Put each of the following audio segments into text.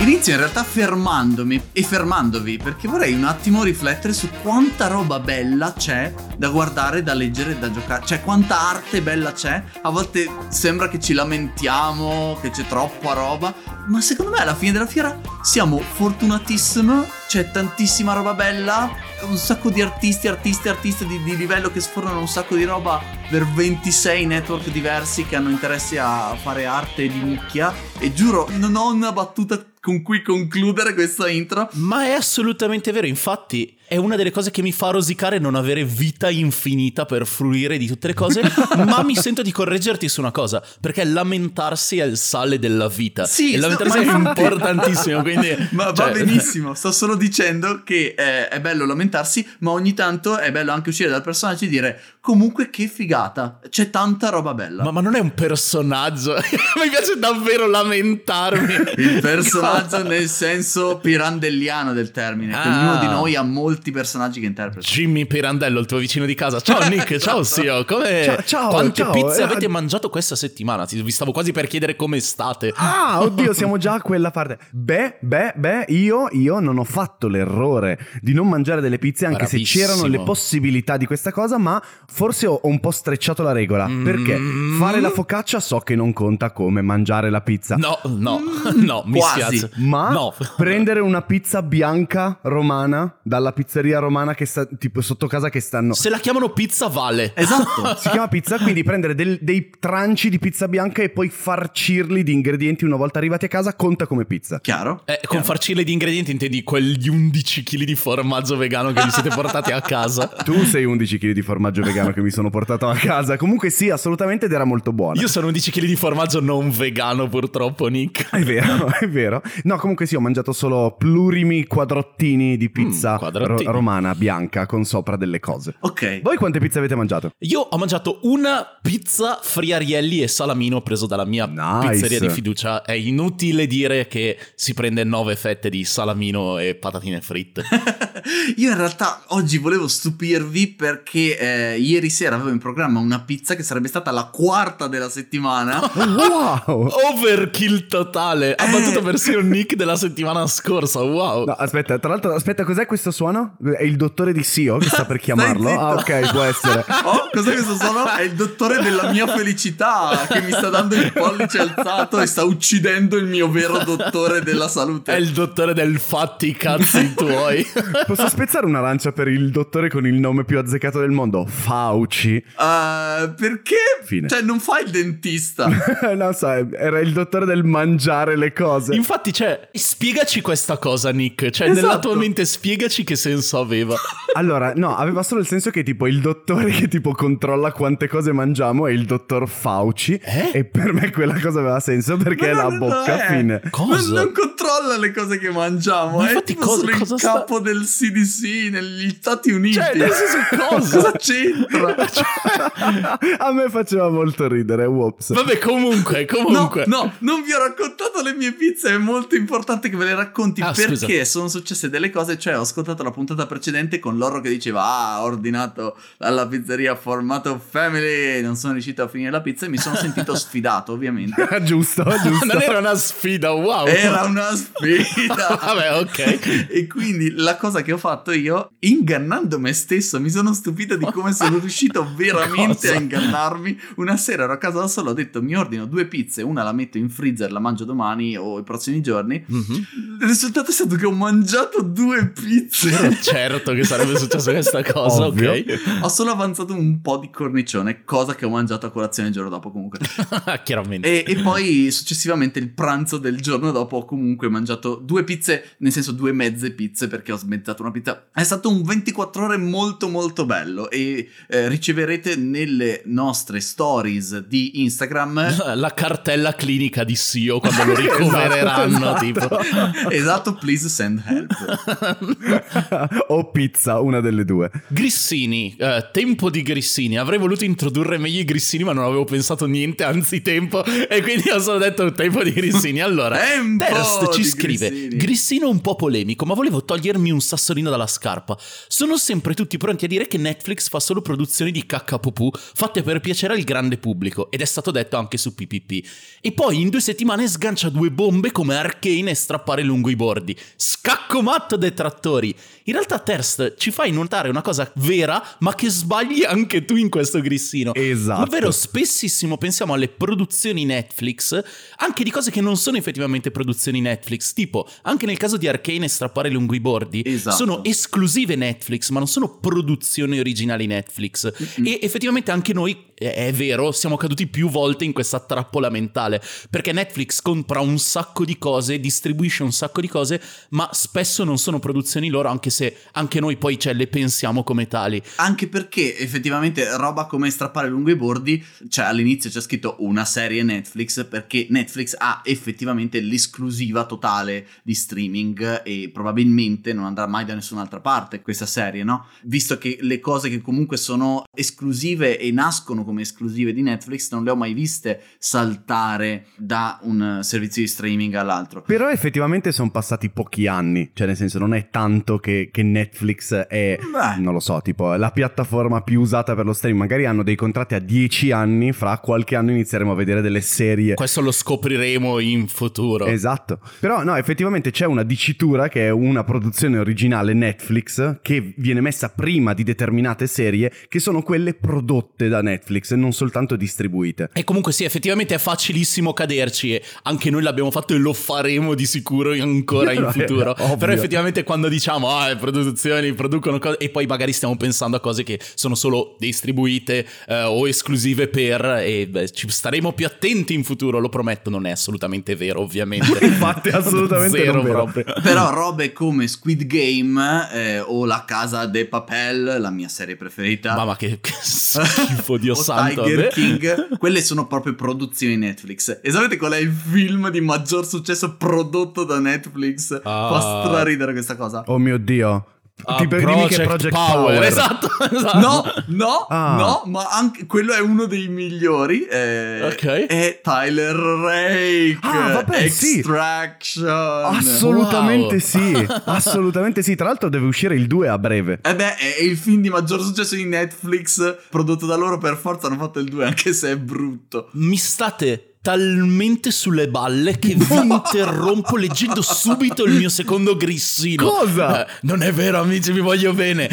Inizio in realtà fermandomi e fermandovi perché vorrei un attimo riflettere su quanta roba bella c'è da guardare, da leggere, da giocare. Cioè, quanta arte bella c'è. A volte sembra che ci lamentiamo, che c'è troppa roba. Ma secondo me alla fine della fiera siamo fortunatissimi. C'è tantissima roba bella. Un sacco di artisti, artisti, artisti di, di livello che sfornano un sacco di roba per 26 network diversi che hanno interesse a fare arte di nicchia. E giuro, non ho una battuta con cui concludere questa intro. Ma è assolutamente vero, infatti è una delle cose che mi fa rosicare non avere vita infinita per fruire di tutte le cose, ma mi sento di correggerti su una cosa, perché lamentarsi è il sale della vita. Sì, e lamentarsi no, è importantissimo, quindi... Ma cioè... va benissimo, sto solo dicendo che è, è, bello lamentarsi, ma ogni tanto è bello anche uscire dal personaggio e dire comunque che figata, c'è tanta roba bella. Ma, ma non è un personaggio, mi piace davvero lamentarmi. il personaggio nel senso pirandelliano del termine, ah. che ognuno di noi ha molti personaggi che interpreta. Jimmy Pirandello, il tuo vicino di casa. Ciao Nick, ciao Sio, come... Ciao, ciao Quante ciao. pizze eh, avete mangiato questa settimana? Vi stavo quasi per chiedere come state. Ah, oddio, siamo già a quella parte. Beh, beh, beh, io, io non ho fatto l'errore di non mangiare delle pizze anche se c'erano le possibilità di questa cosa, ma forse ho, un po' strecciato la regola. Mm. Perché fare la focaccia so che non conta come mangiare la pizza. No, no, mm. no, mi Quasi. spiace. Ma no. prendere una pizza bianca romana dalla pizza pizzeria romana che sta tipo sotto casa che stanno. Se la chiamano pizza vale. Esatto. si chiama pizza, quindi prendere del, dei tranci di pizza bianca e poi farcirli di ingredienti una volta arrivati a casa conta come pizza. Chiaro? Eh, con farcirli di ingredienti intendi quegli 11 kg di formaggio vegano che vi siete portati a casa. Tu sei 11 kg di formaggio vegano che mi sono portato a casa. Comunque sì, assolutamente ed era molto buono. Io sono 11 kg di formaggio non vegano purtroppo, Nick. È vero, è vero. No, comunque sì, ho mangiato solo plurimi quadrottini di pizza mm, romana bianca con sopra delle cose. Ok. Voi quante pizze avete mangiato? Io ho mangiato una pizza friarielli e salamino preso dalla mia nice. pizzeria di fiducia. È inutile dire che si prende nove fette di salamino e patatine fritte. Io in realtà oggi volevo stupirvi perché eh, ieri sera avevo in programma una pizza che sarebbe stata la quarta della settimana. wow! Overkill totale. Ha eh. battuto persino Nick della settimana scorsa. Wow. No, aspetta, tra l'altro, aspetta, cos'è questo suono? È il dottore di Sio che sta per chiamarlo? ah, ok, può essere. Oh, cos'è questo suono? È il dottore della mia felicità che mi sta dando il pollice alzato e sta uccidendo il mio vero dottore della salute. È il dottore del fatti i cazzi tuoi. Posso spezzare una lancia per il dottore con il nome più azzeccato del mondo? Fauci. Uh, perché? Fine. Cioè, non fai il dentista. non so, era il dottore del mangiare le cose. Infatti, cioè, spiegaci questa cosa, Nick. Cioè, esatto. nella tua mente, spiegaci che senso aveva. Allora, no, aveva solo il senso che tipo il dottore che tipo controlla quante cose mangiamo è il dottor Fauci. Eh? E per me quella cosa aveva senso perché è la bocca, è. fine. Cosa? Non, non, controlla le cose che mangiamo. Ma è infatti tipo cosa, cosa il sta... capo del CDC negli Stati Uniti. Cioè, nel senso cosa? cosa c'entra? A me faceva molto ridere, whoops. Vabbè, comunque, comunque. No, no, non vi ho raccontato le mie pizze, è molto importante che ve le racconti ah, perché scusa. sono successe delle cose, cioè ho ascoltato la puntata precedente con loro che diceva "Ah, ho ordinato alla pizzeria formato family, non sono riuscito a finire la pizza" e mi sono sentito sfidato, ovviamente. giusto, giusto. non era una sfida, wow. Era una sfida. Vabbè, ok. e quindi la cosa che ho fatto io, ingannando me stesso, mi sono stupito di come sono riuscito veramente cosa? a ingannarmi. Una sera ero a casa da solo, ho detto mi ordino due pizze, una la metto in freezer, la mangio domani o i prossimi giorni. Mm-hmm. Il risultato è stato che ho mangiato due pizze. certo che sarebbe successa questa cosa, Ovvio. ok. Ho solo avanzato un po' di cornicione, cosa che ho mangiato a colazione il giorno dopo comunque. Chiaramente. E, e, poi successivamente il pranzo del giorno dopo ho comunque mangiato due pizze, nel senso due mezze pizze perché ho smezzato una pizza. È stato un 24 ore molto molto bello e eh, riceverete nelle nostre stories di Instagram la cartella clinica di Sio quando lo ricovereranno esatto, tipo. esatto, please send help. O pizza, una delle due. Grissini, eh, tempo di grissini. Avrei voluto introdurre meglio i grissini, ma non avevo pensato niente, anzi tempo. E quindi ho solo detto tempo di grissini. Allora, Terst ci scrive: grissini. Grissino un po' polemico, ma volevo togliermi un sassolino dalla scarpa. Sono sempre tutti pronti a dire che Netflix fa solo produzioni di caccapupù fatte per piacere al grande pubblico. Ed è stato detto anche su PPP. E poi in due settimane sgancia due bombe come Arcane e strappare lungo i bordi. Scacco matto detrattori. In realtà, Terst, ci fai notare una cosa vera, ma che sbagli anche tu in questo grissino. Esatto. Ovvero, spessissimo pensiamo alle produzioni Netflix, anche di cose che non sono effettivamente produzioni Netflix. Tipo, anche nel caso di Arcane e strappare lungo i bordi, esatto. sono esclusive Netflix, ma non sono produzioni originali Netflix. Mm-hmm. E effettivamente anche noi, è vero, siamo caduti più volte in questa trappola mentale. Perché Netflix compra un sacco di cose, distribuisce un sacco di cose, ma spesso non sono produzioni loro, anche se anche noi poi cioè, le pensiamo come tali. Anche perché effettivamente roba come strappare lungo i bordi, cioè all'inizio c'è scritto una serie Netflix, perché Netflix ha effettivamente l'esclusiva totale di streaming e probabilmente non andrà mai da nessun'altra parte questa serie, no? Visto che le cose che comunque sono esclusive e nascono come esclusive di Netflix non le ho mai viste saltare da un servizio di streaming all'altro. Però effettivamente sono passati pochi anni, cioè nel senso non è tanto che, che Netflix è, Beh. non lo so, tipo la piattaforma più usata per lo streaming, magari hanno dei contratti a 10 anni, fra qualche anno inizieremo a vedere delle serie. Questo lo scopriremo in futuro. Esatto. Però no, effettivamente c'è una dicitura che è una produzione originale Netflix che viene messa prima di determinate serie che sono quelle prodotte da Netflix e non soltanto distribuite. E comunque sì, effettivamente è facilissimo caderci e anche noi l'abbiamo fatto e lo faremo di sicuro ancora in futuro. Però effettivamente quando diciamo ah, le produzioni producono cose e poi magari stiamo pensando a cose che sono solo distribuite eh, o esclusive per e beh, ci staremo più attenti in futuro, lo prometto, non è assolutamente vero, ovviamente. Infatti assolutamente Zero proprio. Però robe come Squid Game eh, o La Casa de Papel, la mia serie preferita. Mamma che, che schifo, Dio santo. Tiger King, quelle sono proprio produzioni Netflix. E sapete qual è il film di maggior successo prodotto da Netflix? Ah. Fa straridere questa cosa. Oh mio Dio. Uh, Ti Project, che Project Power. Power. Esatto, esatto. No, no, ah. no, ma anche quello è uno dei migliori. Eh, ok. È Tyler Rake. Ah, vabbè, Extraction. Sì. Assolutamente wow. sì. Assolutamente sì. Tra l'altro deve uscire il 2 a breve. Eh beh, è il film di maggior successo di Netflix prodotto da loro. Per forza hanno fatto il 2, anche se è brutto. Mi state talmente sulle balle che vi interrompo leggendo subito il mio secondo grissino. Cosa? Eh, non è vero, amici, vi voglio bene.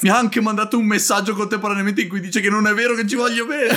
Mi ha anche mandato un messaggio contemporaneamente in cui dice che non è vero che ci voglio bene.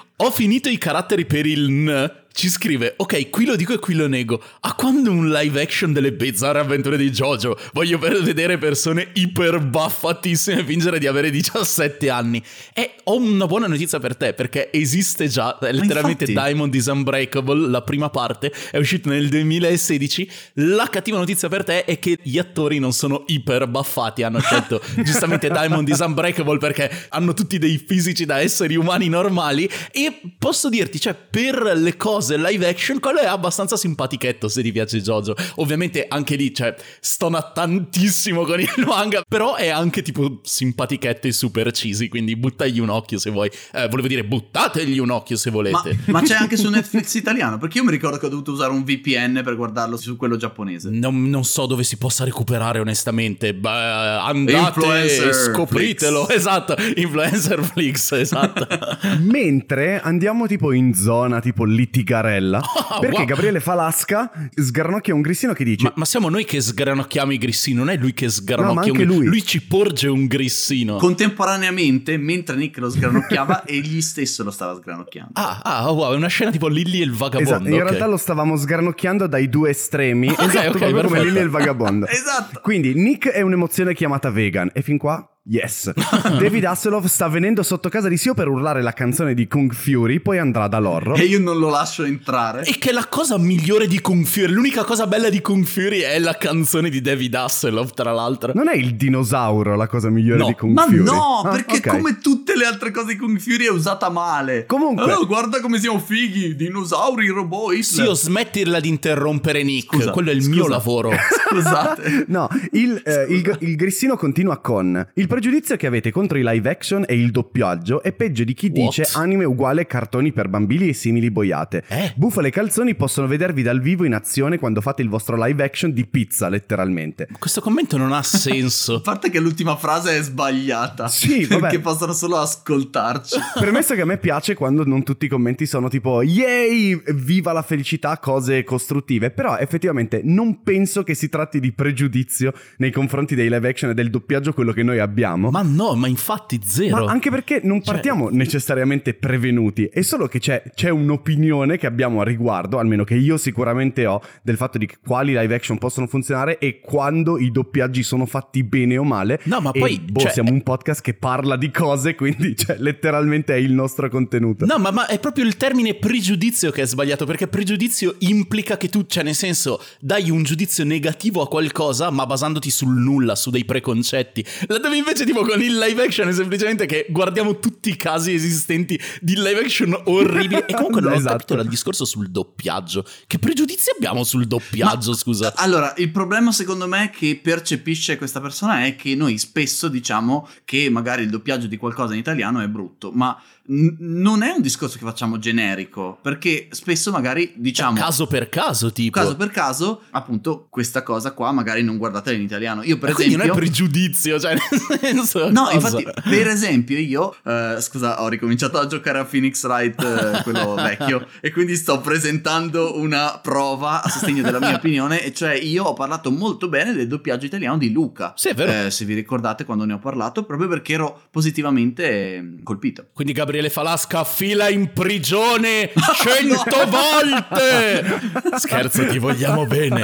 Ho finito i caratteri per il N ci scrive, ok, qui lo dico e qui lo nego. A quando un live action delle bizzarre avventure di Jojo? Voglio vedere persone iper buffatissime fingere di avere 17 anni. E ho una buona notizia per te, perché esiste già, è letteralmente Diamond is Unbreakable, la prima parte, è uscita nel 2016. La cattiva notizia per te è che gli attori non sono iper buffati, hanno scelto giustamente Diamond is Unbreakable perché hanno tutti dei fisici da esseri umani normali e posso dirti, cioè, per le cose live action, quello è abbastanza simpatichetto se ti piace Jojo. Ovviamente anche lì, cioè, stona tantissimo con il manga, però è anche tipo simpatichetto e super cheesy, quindi buttagli un occhio se vuoi. Eh, volevo dire, buttategli un occhio se volete. Ma, ma c'è anche su Netflix italiano, perché io mi ricordo che ho dovuto usare un VPN per guardarlo su quello giapponese. Non, non so dove si possa recuperare onestamente. Beh, andate e scopritelo. Flix. Esatto, Influencer Flix, esatto. Mentre andiamo tipo in zona tipo litigata Garella. Oh, perché wow. Gabriele Falasca sgranocchia un grissino che dice: ma, ma, siamo noi che sgranocchiamo i grissini, non è lui che sgranocchia no, un lui. lui ci porge un grissino. Contemporaneamente, mentre Nick lo sgranocchiava, egli stesso lo stava sgranocchiando. Ah, ah, wow, è una scena tipo Lilly e il vagabondo. Esatto, in okay. realtà lo stavamo sgranocchiando dai due estremi. Okay, esatto, okay, come Lilly e il vagabondo. esatto. Quindi Nick è un'emozione chiamata vegan. E fin qua Yes. David Hasselhoff sta venendo sotto casa di Sio per urlare la canzone di Kung Fury, poi andrà da Lorro. E io non lo lascio entrare. E che la cosa migliore di Kung Fury, l'unica cosa bella di Kung Fury è la canzone di David Hasselhoff, tra l'altro. Non è il dinosauro la cosa migliore no. di Kung Ma Fury? Ma no, ah, perché okay. come tutte le altre cose di Kung Fury è usata male. Comunque... Oh, guarda come siamo fighi, dinosauri, robot, Hitler. Sì, smettirla di interrompere Nick, Scusa, quello è il scusa. mio lavoro. Scusate. no, il, eh, il, il grissino continua con il pregiudizio che avete contro i live action e il doppiaggio è peggio di chi What? dice anime uguale cartoni per bambini e simili boiate. Eh? Bufale e calzoni possono vedervi dal vivo in azione quando fate il vostro live action di pizza, letteralmente. Questo commento non ha senso. A parte che l'ultima frase è sbagliata. Sì, vabbè. Perché possono solo ascoltarci. Premesso che a me piace quando non tutti i commenti sono tipo yay, viva la felicità, cose costruttive. Però effettivamente non penso che si tratti di pregiudizio nei confronti dei live action e del doppiaggio quello che noi abbiamo. Ma no, ma infatti zero. Ma anche perché non Cioè- partiamo necessariamente prevenuti, è solo che c'è, c'è un'opinione che abbiamo a riguardo, almeno che io sicuramente ho, del fatto di quali live action possono funzionare e quando i doppiaggi sono fatti bene o male. No, ma E, poi, boh, cioè- siamo un podcast che parla di cose, quindi cioè, letteralmente è il nostro contenuto. No, ma, ma è proprio il termine pregiudizio che è sbagliato, perché pregiudizio implica che tu, cioè nel senso, dai un giudizio negativo a qualcosa, ma basandoti sul nulla, su dei preconcetti. Laddove invece tipo con il live action è semplicemente che guardiamo tutti i casi esistenti di live action orribili. E comunque non ho Esatto. capito il discorso sul doppiaggio. Che pregiudizi abbiamo sul doppiaggio, Ma- scusa? Allora, il problema secondo me che percepisce questa persona è che noi spesso diciamo che magari il doppiaggio di qualcosa in italiano è brutto, ma n- non è un discorso che facciamo generico, perché spesso magari diciamo... caso per caso, tipo. caso per caso, appunto, questa cosa qua magari non guardatela in italiano. Io per esempio... non è pregiudizio, cioè nel senso... No, cosa? infatti, per esempio, io, eh, scusa, ho ricominciato a giocare a Phoenix Wright, eh, quello vecchio, e quindi sto presentando una prova a sostegno della mia opinione, e cioè io ho parlato molto bene del doppiaggio italiano di Luca. Sì, è vero. Eh, se vi ricordate quando ne ho parlato, proprio perché ero positivamente eh, colpito. Quindi Gabriele Falasca fila in prigione cento volte! Scherzo, ti vogliamo bene.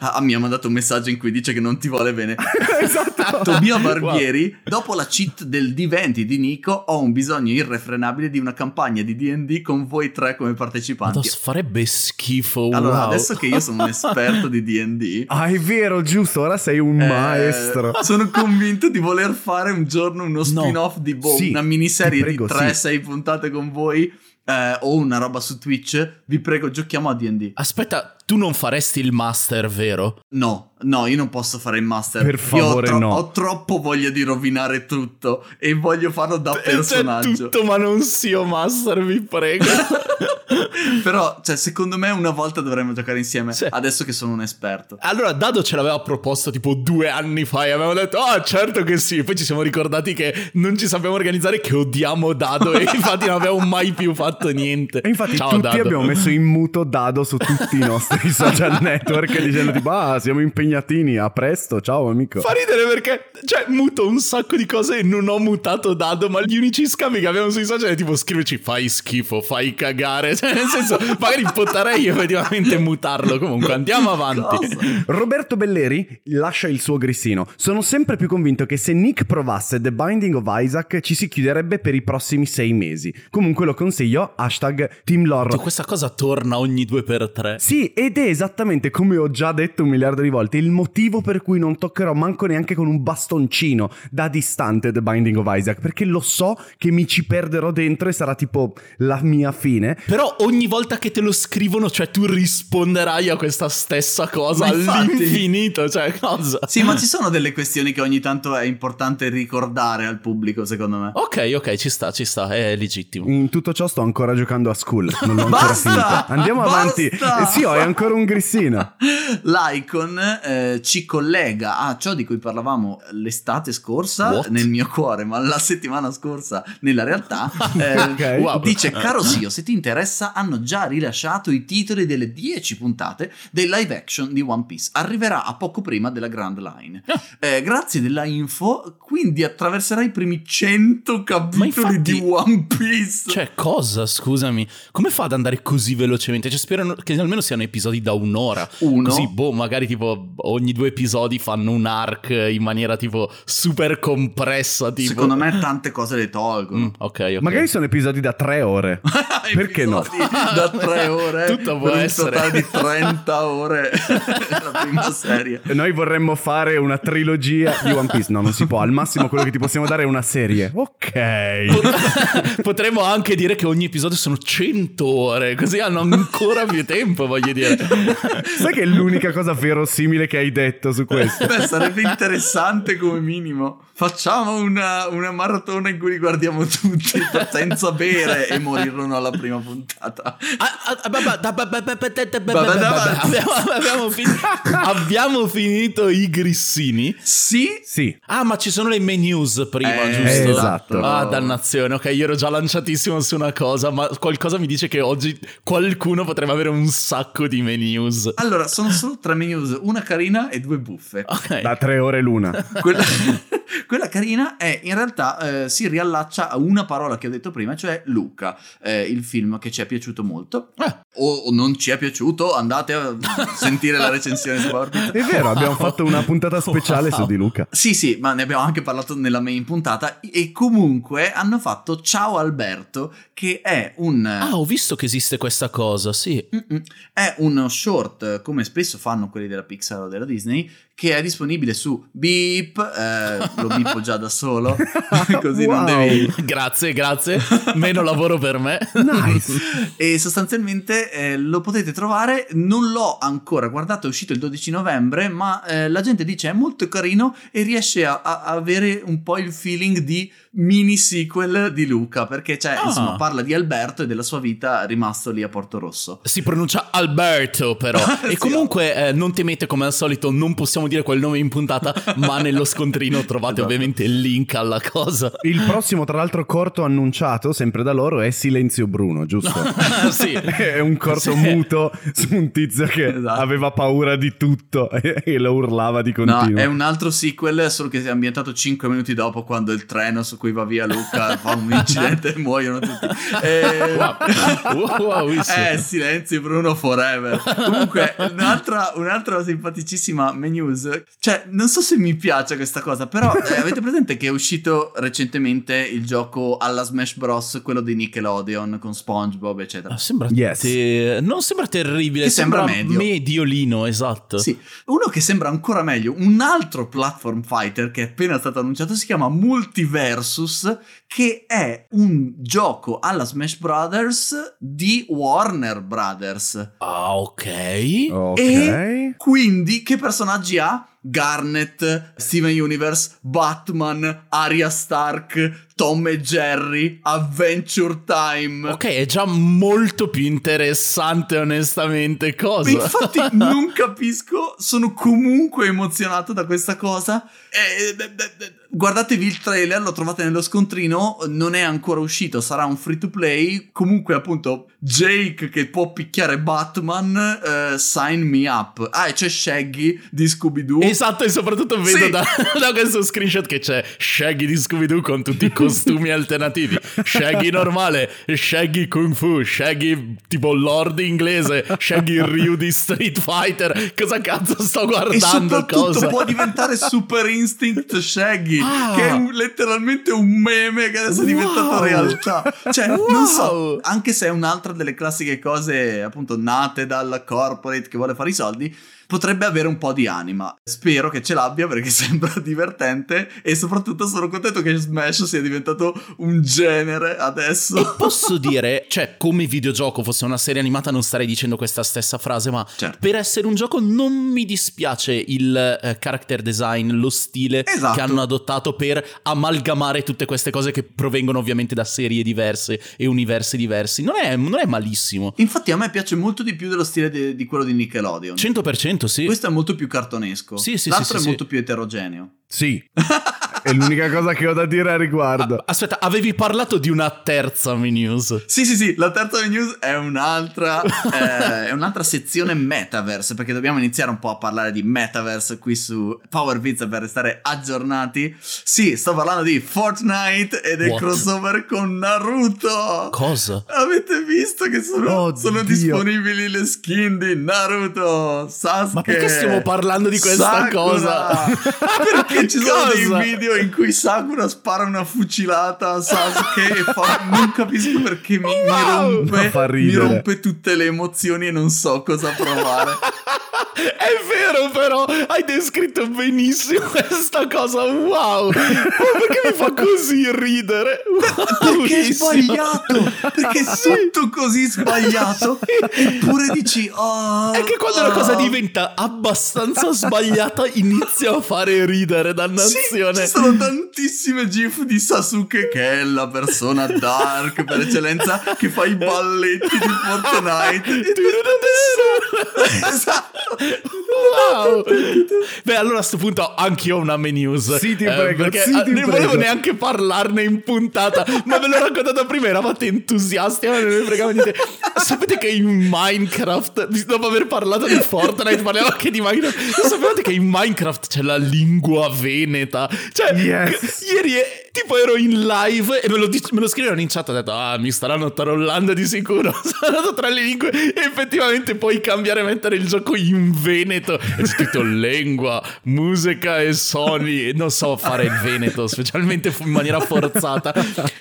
ah, mi ha mandato un messaggio in cui dice che non ti vuole bene. esatto. Tobia Barbieri, dopo la cheat del D20 di Nico, ho un bisogno irrefrenabile di una campagna di D&D con voi tre come partecipanti. Madonna, farebbe schifo. Allora, wow. adesso che io sono un esperto di D&D, Ah, è vero, giusto, ora sei un eh, maestro. sono convinto di voler fare un giorno uno spin-off di boh, Sì, una miniserie ti prego, di 3-6 puntate con voi eh, o una roba su Twitch. Vi prego, giochiamo a D&D. Aspetta, tu non faresti il master, vero? No, no, io non posso fare il master. Per favore, io ho, no. ho troppo voglia di rovinare tutto e voglio farlo da personaggio. C'è tutto, ma non sia master, vi prego. Però, cioè, secondo me una volta dovremmo giocare insieme, Sì. adesso che sono un esperto. allora, Dado ce l'aveva proposto tipo due anni fa e avevamo detto, ah, certo che sì. Poi ci siamo ricordati che non ci sappiamo organizzare, che odiamo Dado e infatti non abbiamo mai più fatto niente. E infatti Ciao, tutti Dado. abbiamo messo in muto Dado su tutti i nostri social network dicendo tipo ah siamo impegnatini, a presto, ciao amico. Fa ridere perché, cioè, muto un sacco di cose e non ho mutato Dado, ma gli unici scambi che abbiamo sui social è tipo scriverci fai schifo, fai cagare. Cioè, nel senso, magari potrei effettivamente mutarlo. Comunque, andiamo avanti. Cosa? Roberto Belleri lascia il suo grissino. Sono sempre più convinto che se Nick provasse The Binding of Isaac ci si chiuderebbe per i prossimi sei mesi. Comunque lo consiglio, hashtag Team Lorro. Questa cosa torna ogni due per tre. Sì, ed è esattamente come ho già detto un miliardo di volte il motivo per cui non toccherò manco neanche con un bastoncino da distante The Binding of Isaac, perché lo so che mi ci perderò dentro e sarà tipo la mia fine. Però ogni volta che te lo scrivono, cioè tu risponderai a questa stessa cosa all'infinito. Cioè, cosa? Sì, ma ci sono delle questioni che ogni tanto è importante ricordare al pubblico, secondo me. Ok, ok, ci sta, ci sta, è legittimo. In tutto ciò sto ancora giocando a school, non l'ho ancora finita. Andiamo Basta! avanti. Eh sì, ho ancora un grissino. L'icon eh, ci collega a ciò di cui parlavamo l'estate scorsa What? nel mio cuore, ma la settimana scorsa nella realtà. eh, Ok. Wow. Dice, caro Sio, se ti interessa, hanno già rilasciato i titoli delle 10 puntate del live action di One Piece. Arriverà a poco prima della Grand Line. Ah. Eh, grazie della info, quindi attraverserà i primi 100 capitoli infatti- di One Piece. Cioè, cosa? cosa, scusami. Come fa ad andare così velocemente? Cioè, spero che almeno siano episodi da un'ora. Uno. Così, boh, magari tipo ogni due episodi fanno un arc in maniera tipo super compressa. Tipo. Secondo me tante cose le tolgono. Mm, ok, ok. Magari sono episodi da tre ore. Perché no? da tre ore. Tutto può essere. un totale di 30 ore la prima serie. Noi vorremmo fare una trilogia di One Piece. No, non si può. Al massimo quello che ti possiamo dare è una serie. Ok. Potremmo anche dire che ogni episodio sono 100 ore, così hanno ancora più tempo, voglio dire. Sai che è l'unica cosa verosimile che hai detto su questo? Beh, sarebbe interessante come minimo. Facciamo una, una maratona in cui li guardiamo tutti senza bere e morirono alla prima puntata. Abbiamo, fin- abbiamo finito i grissini. Sì, Sì. Ah, ma ci sono le menus prima, Eh, giusto? esatto. Ah, dannazione. Ok, io ero già lanciatissimo su una cosa, ma qualcosa mi dice che oggi qualcuno potrebbe avere un sacco di menus. Allora, sono solo tre menus, una carina e due buffe. Ok. Da tre ore l'una. Quella, quella carina è in realtà eh, si riallaccia a una parola che ho detto prima, cioè Luca, eh, il film che ci è piaciuto molto. Eh. O, non ci è piaciuto, andate a sentire la recensione su Orbit. È vero, abbiamo fatto una puntata speciale Wow. su di Luca. Sì, sì, ma ne abbiamo anche parlato nella main puntata. E comunque hanno fatto Ciao Alberto, che è un. Ah, ho visto che esiste questa cosa, sì. Mm-mm. È uno short, come spesso fanno quelli della Pixar o della Disney, che è disponibile su Beep. eh, lo beepo già da solo, così non Wow. devi. Grazie, grazie. Meno lavoro per me. Nice. E sostanzialmente eh, lo potete trovare. Non l'ho ancora guardato, è uscito il 12 novembre, ma eh, la gente dice è molto carino e riesce a, a- avere un po' il feeling di mini sequel di Luca, perché cioè, Ah. insomma, parla di Alberto e della sua vita rimasto lì a Porto Rosso. Si pronuncia Alberto, però. Sì, e comunque, eh, non temete, come al solito, non possiamo dire quel nome in puntata, ma nello scontrino trovate Esatto. ovviamente il link alla cosa. Il prossimo, tra l'altro, corto annunciato, sempre da loro, è Silenzio Bruno, giusto? sì. È un corto Sì. muto su un tizio che Esatto. aveva paura di tutto e e lo urlava di continuo. No, è un altro sequel, solo che è ambientato 5 minuti dopo quando il treno su cui va via Luca fa un incidente e muoiono tutti. Eh, Wow. Wow. Eh, silenzio Bruno forever. Comunque, un'altra, un'altra simpaticissima news. Cioè, non so se mi piace questa cosa, però eh, avete presente che è uscito recentemente il gioco alla Smash Bros, quello di Nickelodeon con SpongeBob, eccetera. Ah, sembra Yes. te- non sembra terribile, Che sembra medio. mediolino, esatto. Sì, uno che sembra ancora meglio, un altro platform fighter che è appena stato annunciato si chiama Multiversus, che è un gioco alla Smash Brothers di Warner Brothers. Ah, ok. Ok. E quindi che personaggi ha? Garnet, Steven Universe, Batman, Arya Stark, Tom e Jerry, Adventure Time. Ok, è già molto più interessante, onestamente. Cosa? Infatti non capisco, sono comunque emozionato da questa cosa. Eh, beh, beh, beh, guardatevi il trailer, lo trovate nello scontrino, non è ancora uscito, sarà un free to play. Comunque appunto Jake che può picchiare Batman, eh, sign me up. Ah, e c'è Shaggy di Scooby-Doo. Esatto, e soprattutto vedo Sì. da, da questo screenshot che c'è Shaggy di Scooby-Doo con tutti i costumi alternativi. Shaggy normale, Shaggy Kung Fu, Shaggy tipo Lord inglese, Shaggy Ryu di Street Fighter. Cosa cazzo sto e guardando? soprattutto Cosa? può diventare Super Instinct Shaggy, Ah. che è un- letteralmente un meme che adesso è diventato Wow. realtà. Cioè, non Wow. so, anche se è un'altra delle classiche cose appunto nate dalla corporate che vuole fare i soldi, potrebbe avere un po' di anima. Spero che ce l'abbia perché sembra divertente e soprattutto sono contento che Smash sia diventato un genere E adesso. posso dire, cioè, come videogioco fosse una serie animata, non starei dicendo questa stessa frase, ma Certo. per essere un gioco non mi dispiace il eh, character design, lo stile Esatto. che hanno adottato per amalgamare tutte queste cose che provengono ovviamente da serie diverse e universi diversi. Non è, non è malissimo. Infatti a me piace molto di più dello stile de- di quello di Nickelodeon. 100% sì. Questo è molto più cartonesco. Sì, sì, L'altro sì, è sì, molto sì. più eterogeneo. Sì. È l'unica cosa che ho da dire a riguardo. Aspetta, avevi parlato di una terza news. Sì, sì, sì, la terza news è un'altra, eh, è un'altra sezione metaverse, perché dobbiamo iniziare un po' a parlare di metaverse qui su Power Pizza per restare aggiornati. Sì, sto parlando di Fortnite e del What? crossover con Naruto. Cosa? Avete visto che sono, oh, sono disponibili le skin di Naruto, Sasuke? Ma perché stiamo parlando di questa Sakura. cosa? perché ci sono dei video in cui Sakura spara una fucilata a Sasuke e fa... non capisco perché mi, wow. mi, rompe, mi rompe tutte le emozioni e non so cosa provare. È vero, però hai descritto benissimo questa cosa. Wow, perché mi fa così ridere? Wow, perché è sbagliato? Perché è tutto così sbagliato? Eppure dici, oh, è che quando oh. una cosa diventa abbastanza sbagliata, inizia a fare ridere, dannazione. Sì, sono tantissime gif di Sasuke, che è la persona dark per eccellenza, che fa i balletti di Fortnite. esatto. Wow. Beh, allora a questo punto anch'io ho una news. Sì, ti eh, prego. Perché sì, ti non prego. volevo neanche parlarne in puntata, ma ve l'ho raccontata prima, eravate entusiasti, ma non ne fregava niente. Sapete che in Minecraft, dopo aver parlato di Fortnite, parliamo anche di Minecraft. Sapete che in Minecraft c'è la lingua veneta? Cioè, yes. ieri tipo ero in live e me lo, dic- me lo scrivevano in chat, ho detto, ah, mi staranno trollando di sicuro. Sono andato tra le lingue e effettivamente puoi cambiare e mettere il gioco in veneto. C'è scritto lingua, musica e suoni. Non so fare il veneto, specialmente in maniera forzata.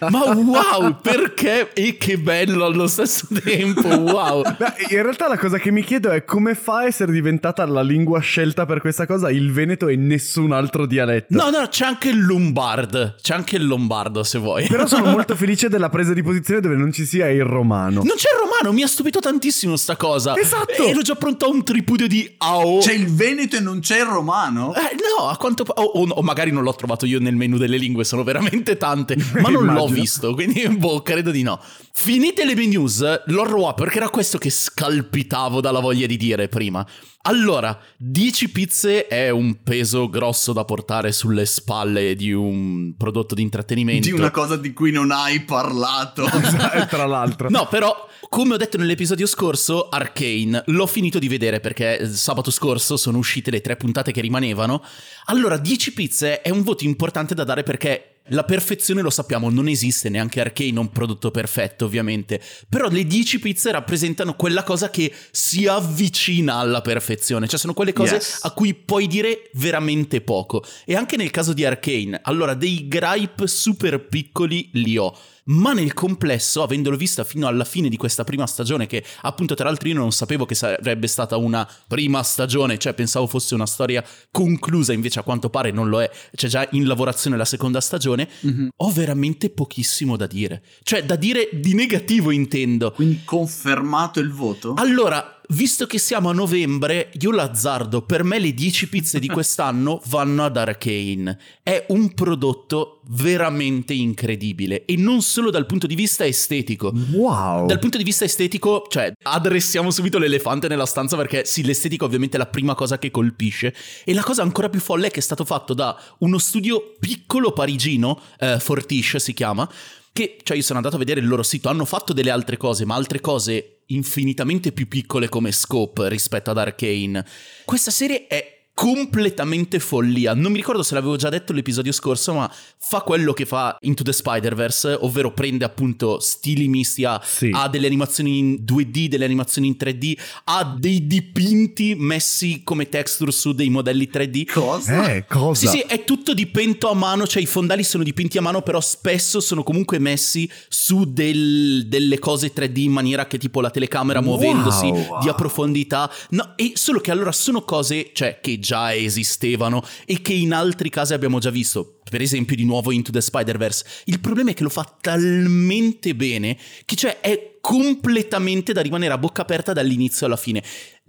Ma wow, perché? E che bello allo stesso tempo, wow. Beh, in realtà la cosa che mi chiedo è come fa a essere diventata la lingua scelta per questa cosa il veneto e nessun altro dialetto. No, no, c'è anche il lombard. C'è anche il lombardo se vuoi. Però sono molto felice della presa di posizione dove non ci sia il romano. Non c'è il romano, mi ha stupito tantissimo sta cosa. Esatto. Ero già pronto a un tripudio di AO. C'è il veneto e non c'è il romano? Eh, no, a quanto... O, o, o, magari non l'ho trovato io nel menu delle lingue, sono veramente tante. Ma non l'ho visto, quindi boh, credo di no. Finite le news, l'horror perché era questo che scalpitavo dalla voglia di dire prima. Allora, 10 pizze è un peso grosso da portare sulle spalle di un prodotto di intrattenimento. Di una cosa di cui non hai parlato. Tra l'altro. No, però come ho detto nell'episodio scorso, Arcane l'ho finito di vedere perché sabato scorso sono uscite le tre puntate che rimanevano. Allora, 10 pizze è un voto importante da dare perché la perfezione lo sappiamo, non esiste neanche Arcane, un prodotto perfetto ovviamente, però le 10 pizze rappresentano quella cosa che si avvicina alla perfezione, cioè sono quelle cose yes. a cui puoi dire veramente poco. E anche nel caso di Arcane, allora dei gripe super piccoli li ho ma nel complesso, avendolo vista fino alla fine di questa prima stagione, che appunto tra l'altro io non sapevo che sarebbe stata una prima stagione, cioè pensavo fosse una storia conclusa, invece a quanto pare non lo è, c'è già in lavorazione la seconda stagione, mm-hmm. ho veramente pochissimo da dire. Cioè da dire di negativo intendo. Quindi confermato il voto? Allora, visto che siamo a novembre, io l'azzardo, per me le 10 pizze di quest'anno vanno ad Arcane. È un prodotto veramente incredibile e non solo dal punto di vista estetico. Wow! Dal punto di vista estetico, cioè, adressiamo subito l'elefante nella stanza perché sì, l'estetica ovviamente è la prima cosa che colpisce e la cosa ancora più folle è che è stato fatto da uno studio piccolo parigino, eh, Fortiche si chiama, che, cioè io sono andato a vedere il loro sito, hanno fatto delle altre cose, ma altre cose infinitamente più piccole come scope rispetto ad Arcane. Questa serie è completamente follia. Non mi ricordo se l'avevo già detto l'episodio scorso, ma fa quello che fa Into the Spider-Verse, ovvero prende appunto stili misti, ha, sì. ha delle animazioni in 2D, delle animazioni in 3D, ha dei dipinti messi come texture su dei modelli 3D. Cosa? Eh, cosa? Sì, sì, è tutto dipinto a mano, cioè i fondali sono dipinti a mano, però spesso sono comunque messi su del, delle cose 3D in maniera che tipo la telecamera muovendosi wow. dia profondità. No, e solo che allora sono cose, cioè, che già esistevano e che in altri casi abbiamo già visto. Per esempio, di nuovo Into the Spider-Verse. Il problema è che lo fa talmente bene che cioè è completamente da rimanere a bocca aperta dall'inizio alla fine.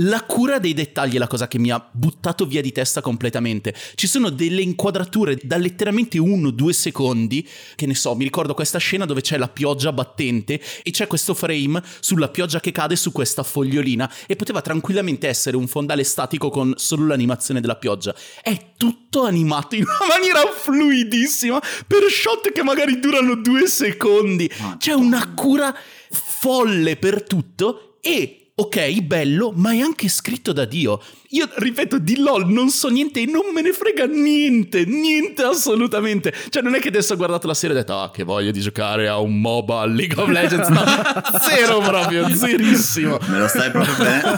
La cura dei dettagli è la cosa che mi ha buttato via di testa completamente. Ci sono delle inquadrature da letteralmente uno o due secondi, che ne so, mi ricordo questa scena dove c'è la pioggia battente e c'è questo frame sulla pioggia che cade su questa fogliolina e poteva tranquillamente essere un fondale statico con solo l'animazione della pioggia. È tutto animato in una maniera fluidissima per shot che magari durano due secondi. C'è una cura folle per tutto e ok, bello, ma è anche scritto da Dio. Io ripeto, di LOL non so niente e non me ne frega niente, niente assolutamente. Cioè, non è che adesso ho guardato la serie e ho detto, ah, che voglio di giocare a un MOBA League of Legends. No, zero proprio, zerissimo. Me lo stai proprio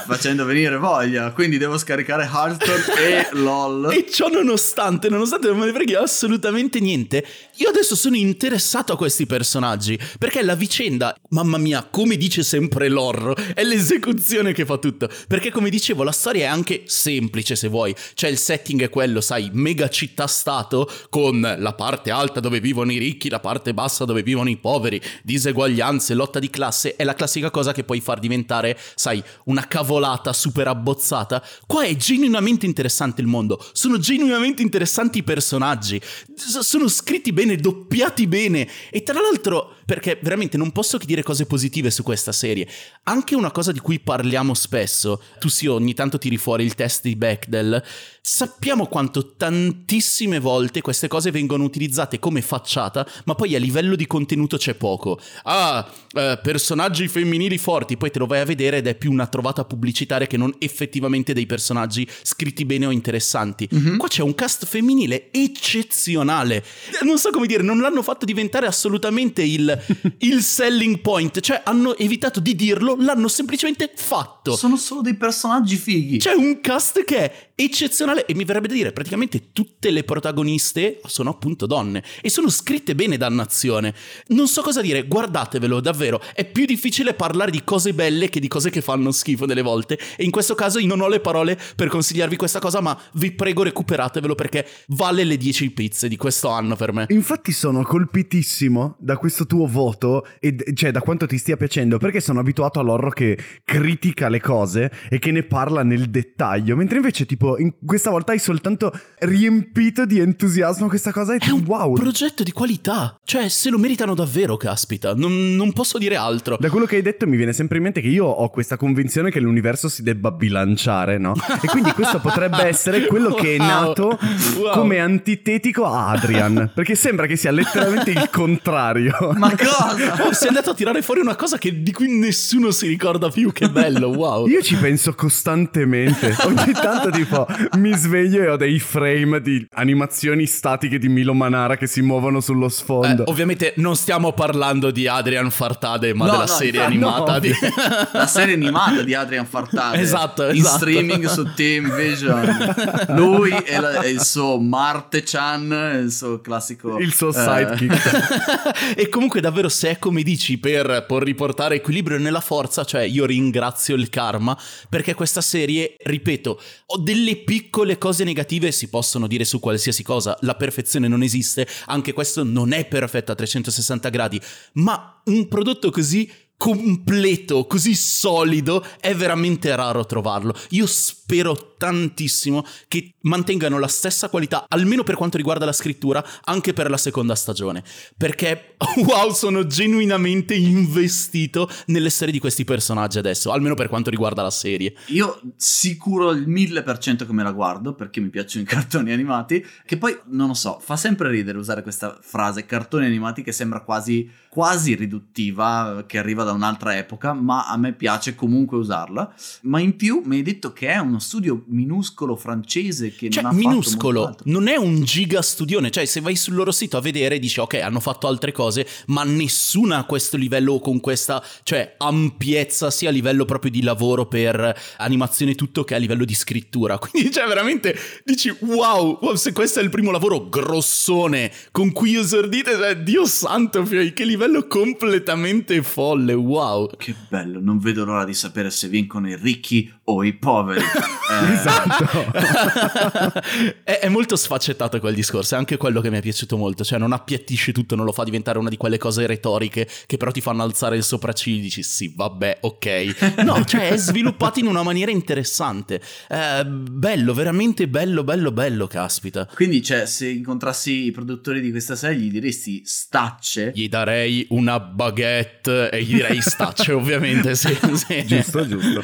facendo venire voglia. Quindi devo scaricare Hearthstone e LOL. E ciò nonostante, nonostante non me ne freghi assolutamente niente, io adesso sono interessato a questi personaggi. Perché la vicenda, mamma mia, come dice sempre l'horror, è l'esecuzione che fa tutto. Perché, come dicevo, la storia è anche semplice se vuoi. Cioè il setting è quello, sai, mega città-stato con la parte alta dove vivono i ricchi, la parte bassa dove vivono i poveri, diseguaglianze, lotta di classe. È la classica cosa che puoi far diventare, sai, una cavolata super abbozzata. Qua è genuinamente interessante il mondo. Sono genuinamente interessanti i personaggi. Sono scritti bene, doppiati bene. E tra l'altro, perché veramente non posso che dire cose positive su questa serie. Anche una cosa di cui parliamo spesso. Tu sì, ogni tanto tiri fuori il test di Bechdel, sappiamo quanto tantissime volte queste cose vengono utilizzate come facciata, ma poi a livello di contenuto c'è poco. Ah, eh, personaggi femminili forti, poi te lo vai a vedere ed è più una trovata pubblicitaria che non effettivamente dei personaggi scritti bene o interessanti. Mm-hmm. Qua c'è un cast femminile eccezionale. Non so come dire, non l'hanno fatto diventare assolutamente il, il selling point, cioè hanno evitato di dirlo, l'hanno semplicemente fatto. Sono solo dei personaggi fighi. C'è un cast che è eccezionale e mi verrebbe da dire praticamente tutte le protagoniste sono appunto donne e sono scritte bene dannazione. Non so cosa dire, guardatevelo davvero, è più difficile parlare di cose belle che di cose che fanno schifo delle volte e in questo caso io non ho le parole per consigliarvi questa cosa ma vi prego recuperatevelo perché vale le 10 pizze di questo anno per me. Infatti sono colpitissimo da questo tuo voto e cioè da quanto ti stia piacendo perché sono abituato all'horror che critica le cose e che ne parla nel dettaglio mentre invece tipo tipo, in, questa volta hai soltanto riempito di entusiasmo questa cosa e è un wow. progetto di qualità. Cioè, se lo meritano davvero, caspita. Non, non, posso dire altro. Da quello che hai detto mi viene sempre in mente che io ho questa convinzione che l'universo si debba bilanciare, no? E quindi questo potrebbe essere quello che è nato wow. come antitetico a Adrian. Perché sembra che sia letteralmente il contrario. Ma cosa? Oh, sei andato a tirare fuori una cosa che, di cui nessuno si ricorda più. Che bello, wow. Io ci penso costantemente. Ogni tanto tipo tipo mi sveglio e ho dei frame di animazioni statiche di Milo Manara che si muovono sullo sfondo. Eh, ovviamente non stiamo parlando di Adrian Fartade, ma no, della no, serie no, animata. Di... La serie animata di Adrian Fartade. Esatto, in esatto. streaming su Team Vision. Lui e, la, e il suo Marte-chan, il suo classico... Il suo sidekick. e comunque davvero se è come dici per, per riportare equilibrio nella forza, cioè io ringrazio il karma perché questa serie, ripeto, ho delle delle piccole cose negative si possono dire su qualsiasi cosa, la perfezione non esiste, anche questo non è perfetto a 360 gradi, ma un prodotto così completo, così solido, è veramente raro trovarlo. Io spero tantissimo che mantengano la stessa qualità, almeno per quanto riguarda la scrittura, anche per la seconda stagione. Perché, wow, sono genuinamente investito nelle serie di questi personaggi adesso, almeno per quanto riguarda la serie. Io sicuro il 1000% che me la guardo, perché mi piacciono i cartoni animati, che poi, non lo so, fa sempre ridere usare questa frase, cartoni animati, che sembra quasi, quasi riduttiva, che arriva da un'altra epoca, ma a me piace comunque usarla. Ma in più mi hai detto che è uno studio minuscolo francese che cioè, non ha minuscolo, non è un giga studione, cioè se vai sul loro sito a vedere dici ok, hanno fatto altre cose, ma nessuna a questo livello con questa, cioè ampiezza sia a livello proprio di lavoro per animazione tutto che a livello di scrittura. Quindi cioè veramente dici wow, wow se questo è il primo lavoro grossone con cui esordite, cioè Dio santo, che livello completamente folle wow. Che bello, non vedo l'ora di sapere se vincono i ricchi o i poveri. Eh. esatto. è, è, molto sfaccettato quel discorso, è anche quello che mi è piaciuto molto, cioè non appiattisce tutto, non lo fa diventare una di quelle cose retoriche che però ti fanno alzare il sopracciglio e dici sì, vabbè, ok. No, cioè è sviluppato in una maniera interessante. Eh, bello, veramente bello, bello, bello, caspita. Quindi, cioè, se incontrassi i produttori di questa serie gli diresti stacce? Gli darei una baguette e gli direi stacce, ovviamente, sì, sì. Giusto, giusto.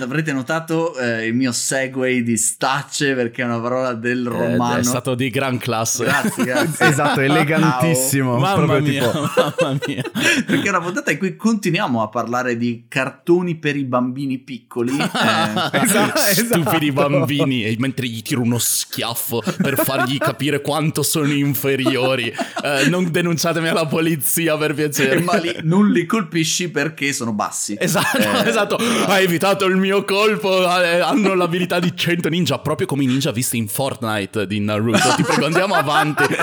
Avrete notato eh, il mio segue di stacce perché è una parola del eh, romano. Eh, è stato di gran classe. Grazie, grazie. esatto, elegantissimo. Wow. Mamma mia, tipo... mamma mia. perché è una puntata in cui continuiamo a parlare di cartoni per i bambini piccoli. Eh. esatto, Stupidi esatto. bambini, mentre gli tiro uno schiaffo per fargli capire quanto sono inferiori. Eh, non denunciatemi alla polizia per piacere. Ma li, non li colpisci perché sono bassi. Esatto, eh, esatto. Hai evitato il mio colpo. Eh, hanno l'abilità di 100 ninja, proprio come i ninja visti in Fortnite di Naruto. Ti prego, andiamo avanti.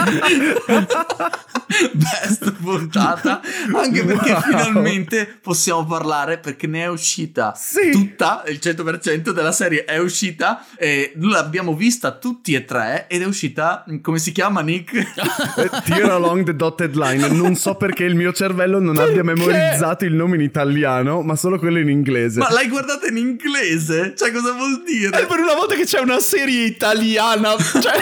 Best puntata. Anche perché wow. finalmente possiamo parlare perché ne è uscita sì. tutta, il 100% della serie è uscita e l'abbiamo vista tutti e tre ed è uscita, come si chiama Nick? Tear along the dotted line. Non so perché il mio cervello non perché? abbia memorizzato il nome in italiano, ma solo quello in inglese. Ma l'hai guardata in inglese? Cioè, cosa vuol dire? È per una volta che c'è una serie italiana. Cioè,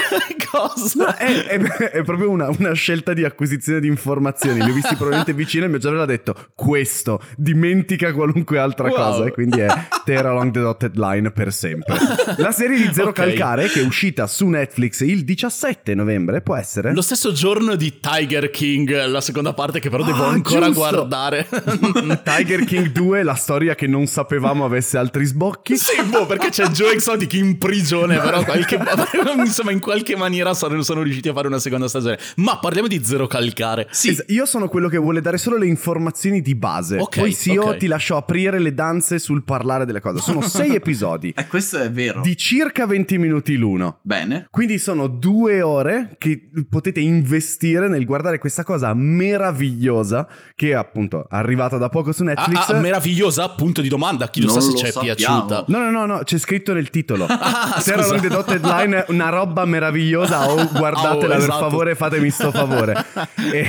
cosa? No, è, è, è, proprio una, una, scelta di acquisizione di informazioni. Li ho visti probabilmente vicino e il mio cervello ha detto questo, dimentica qualunque altra wow. cosa. E quindi è Tear along the dotted line per sempre. La serie di Zero okay. Calcare che è uscita su Netflix il 17 novembre, può essere? Lo stesso giorno di Tiger King, la seconda parte che però devo ah, ancora giusto. guardare. Tiger King 2, la storia che non sapevamo avesse altri sbocchi. Sì, boh, perché c'è Joe Exotic in prigione, però qualche, insomma in qualche maniera sono, sono, riusciti a fare una seconda stagione. Ma parliamo di Zero Calcare. Sì. Es- io sono quello che vuole dare solo le informazioni di base. Okay, Poi sì, okay. io ti lascio aprire le danze sul parlare delle cose. Sono sei episodi. E eh, questo è vero. Di circa 20 minuti l'uno. Bene. Quindi sono due ore che potete investire nel guardare questa cosa meravigliosa che è appunto arrivata da poco su Netflix. Ah, ah, meravigliosa? Punto di domanda. Chi lo non sa se ci è piaciuta. No, no, no, no, c'è scritto nel titolo. ah, Sarah Long the Dotted Line, una roba meravigliosa. Oh, guardatela oh, esatto. per favore, fatemi sto favore. e,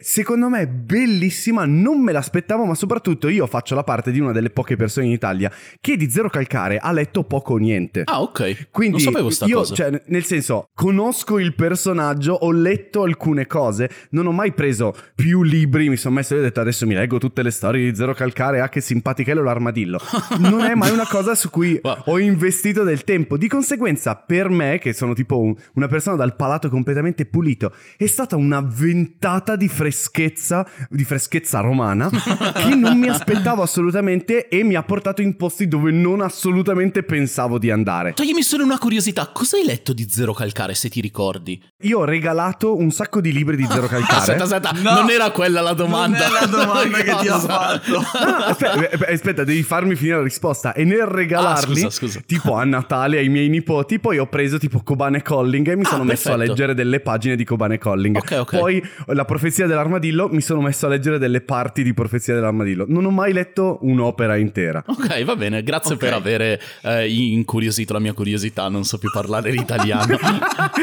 secondo me è bellissima, non me l'aspettavo, ma soprattutto io faccio la parte di una delle poche persone in Italia che di Zero Calcare ha letto poco o niente. Ah, ok. Quindi non sapevo sta io, cosa. Cioè, nel senso, conosco il personaggio, ho letto alcune cose, non ho mai preso più libri, mi sono messo e ho detto adesso mi leggo tutte le storie di Zero Calcare, ah che simpatichello l'armadillo. Non è mai una cosa su cui wow. ho investito del tempo. Di conseguenza, per me, che sono tipo un, una persona dal palato completamente pulito, è stata una ventata di freschezza, di freschezza romana, che non mi aspettavo assolutamente e mi ha portato in posti dove non assolutamente pensavo di andare. Toglimi solo una curiosità, cosa hai letto di Zero Calcare, se ti ricordi? Io ho regalato un sacco di libri di Zero Calcare. aspetta, aspetta, no, non era quella la domanda. Non è la domanda che ti ho fatto. No, aspetta, aspetta, devi farmi finire la risposta. E nel regalarli, ah, scusa, scusa. tipo a Natale ai miei nipoti, poi ho preso tipo Kobane Colling e mi ah, sono messo a leggere delle pagine di Kobane Colling. Okay, okay. Poi la profezia dell'armadillo, mi sono messo a leggere delle parti di profezia dell'armadillo. Non ho mai letto un'opera intera. Ok, va bene, grazie okay. per aver eh, incuriosito la mia curiosità. Non so più parlare l'italiano.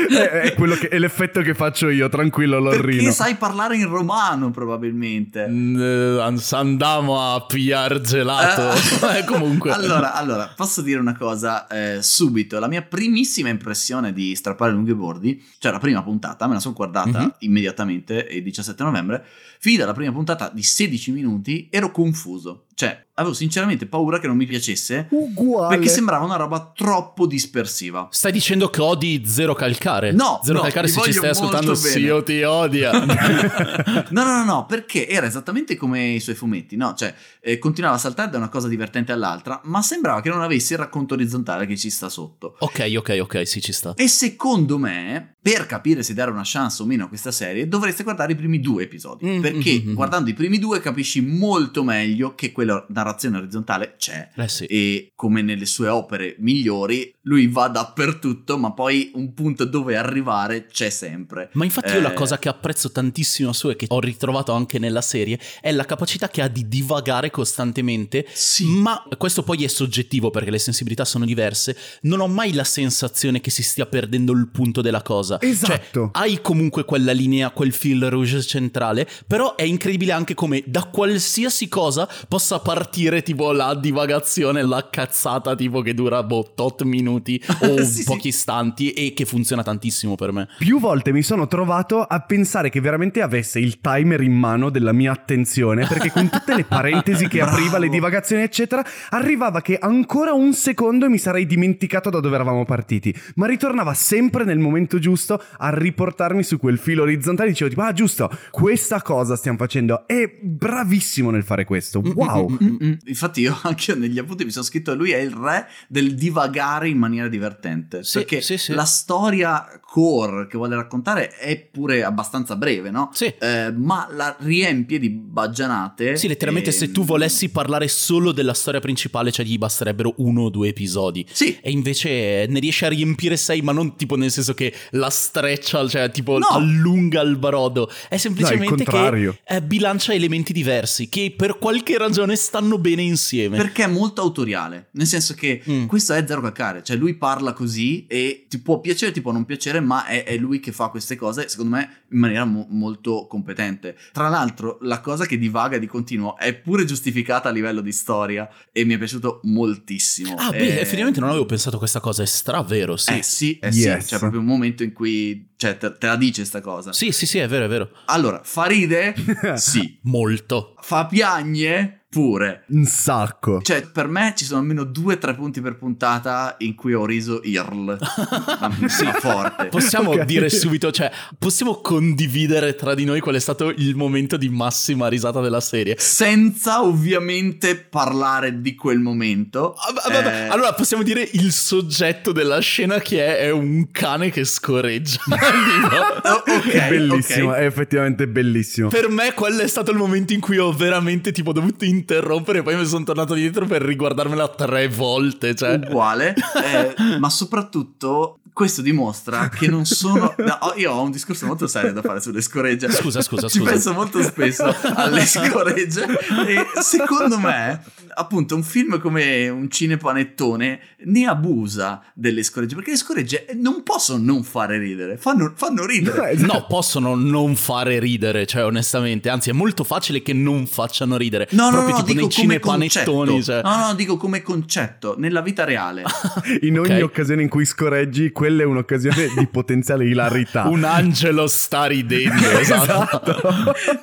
è, è, quello che, è l'effetto che faccio io, tranquillo, Lorrino. Perché sai parlare in romano, probabilmente. Mm, eh, andiamo a pigliar gelato. Eh, comunque. Allora, allora, posso dire una cosa eh, subito. La mia primissima impressione di strappare lunghi bordi, cioè la prima puntata, me la sono guardata mm-hmm. immediatamente il 17 novembre. Finita la prima puntata di 16 minuti, ero confuso. Cioè, avevo sinceramente paura che non mi piacesse. Uguale. Perché sembrava una roba troppo dispersiva. Stai dicendo che odi Zero Calcare? No. Zero no, Calcare, se ci stai ascoltando, sì, io ti odia. no, no, no, no, perché era esattamente come i suoi fumetti, no? Cioè, eh, continuava a saltare da una cosa divertente all'altra, ma sembrava che non avesse il racconto orizzontale che ci sta sotto. Ok, ok, ok, sì, ci sta. E secondo me, per capire se dare una chance o meno a questa serie, dovreste guardare i primi due episodi. Mm, perché mm, mm, mm. guardando i primi due capisci molto meglio che quella narrazione orizzontale c'è. Eh sì. E come nelle sue opere migliori, lui va dappertutto, ma poi un punto dove arrivare c'è sempre. Ma infatti io la cosa che apprezzo tantissimo su e che ho ritrovato anche nella serie è la capacità che ha di divagare costantemente. Sì. Ma questo poi è soggettivo perché le sensibilità sono diverse. Non ho mai la sensazione che si stia perdendo il punto della cosa. Esatto. Cioè, hai comunque quella linea, quel fil rouge centrale, però è incredibile anche come da qualsiasi cosa possa partire tipo la divagazione, la cazzata tipo che dura boh, tot minuti o Sì, pochi sì. istanti e che funziona tantissimo per me. Più volte mi sono trovato a pensare che veramente avesse il timer in mano della mia attenzione, perché con tutte le parentesi che apriva, le divagazioni, eccetera, arrivava che ancora un secondo e mi sarei dimenticato da dove eravamo partiti. Ma ritornava sempre nel momento giusto a riportarmi su quel filo orizzontale. Dicevo, tipo, ah, giusto, questa cosa stiamo facendo. È bravissimo nel fare questo. Wow. Mm-mm. Infatti io anche negli appunti mi sono scritto lui è il re del divagare in maniera divertente Sì, perché sì, sì. la storia core che vuole raccontare è pure abbastanza breve no? Sì. Eh, ma la riempie di baggianate Sì, letteralmente e- se tu volessi parlare solo della storia principale, cioè gli basterebbero uno o due episodi. sì E invece ne riesce a riempire sei, ma non tipo nel senso che la streccia, cioè tipo No. allunga il brodo. È semplicemente che contrario. eh, bilancia elementi diversi che per qualche ragione stanno bene insieme. perché è molto autoriale nel senso che Mm. questo è zero calcare cioè lui parla così e ti può piacere ti può non piacere ma è, è lui che fa queste cose secondo me in maniera mo- molto competente tra l'altro la cosa che divaga di continuo è pure giustificata a livello di storia e mi è piaciuto moltissimo Ah, beh, Eh, effettivamente non avevo pensato a questa cosa, è stravero, sì. eh sì, eh Yes. sì, c'è proprio un momento in cui cioè, te, te la dice sta cosa. Sì, sì, sì, è vero, è vero. Allora, fa ride? sì. Molto. Fa piagne? Pure. Un sacco. Cioè, per me ci sono almeno due o tre punti per puntata in cui ho riso IRL. ma, sì, forte. Possiamo Ok. dire subito, cioè, possiamo condividere tra di noi qual è stato il momento di massima risata della serie. Senza ovviamente parlare di quel momento. Ah, va- vabbè, Eh, Allora possiamo dire il soggetto della scena che è, è un cane che scorreggia. Oh, ok, è bellissimo, ok. è effettivamente bellissimo. per me quello è stato il momento in cui ho veramente tipo dovuto interrompere e poi mi sono tornato dietro per riguardarmela tre volte. Cioè. uguale, eh, ma soprattutto questo dimostra che non sono. no, io ho un discorso molto serio da fare sulle scoregge. Scusa, scusa, Ci scusa. penso molto spesso alle scoregge. e secondo me, appunto, un film come un cinepanettone ne abusa delle scoregge. Perché le scoregge non possono non fare ridere, fanno, fanno ridere. Eh, No, possono non fare ridere, cioè onestamente, anzi è molto facile che non facciano ridere. No, no, Proprio no, tipo dico nei come cinepanettoni, concetto. cioè. No, no, dico come concetto, nella vita reale. In ogni Ok. occasione in cui scorreggi, quella è un'occasione di potenziale ilarità. Un angelo sta ridendo, esatto.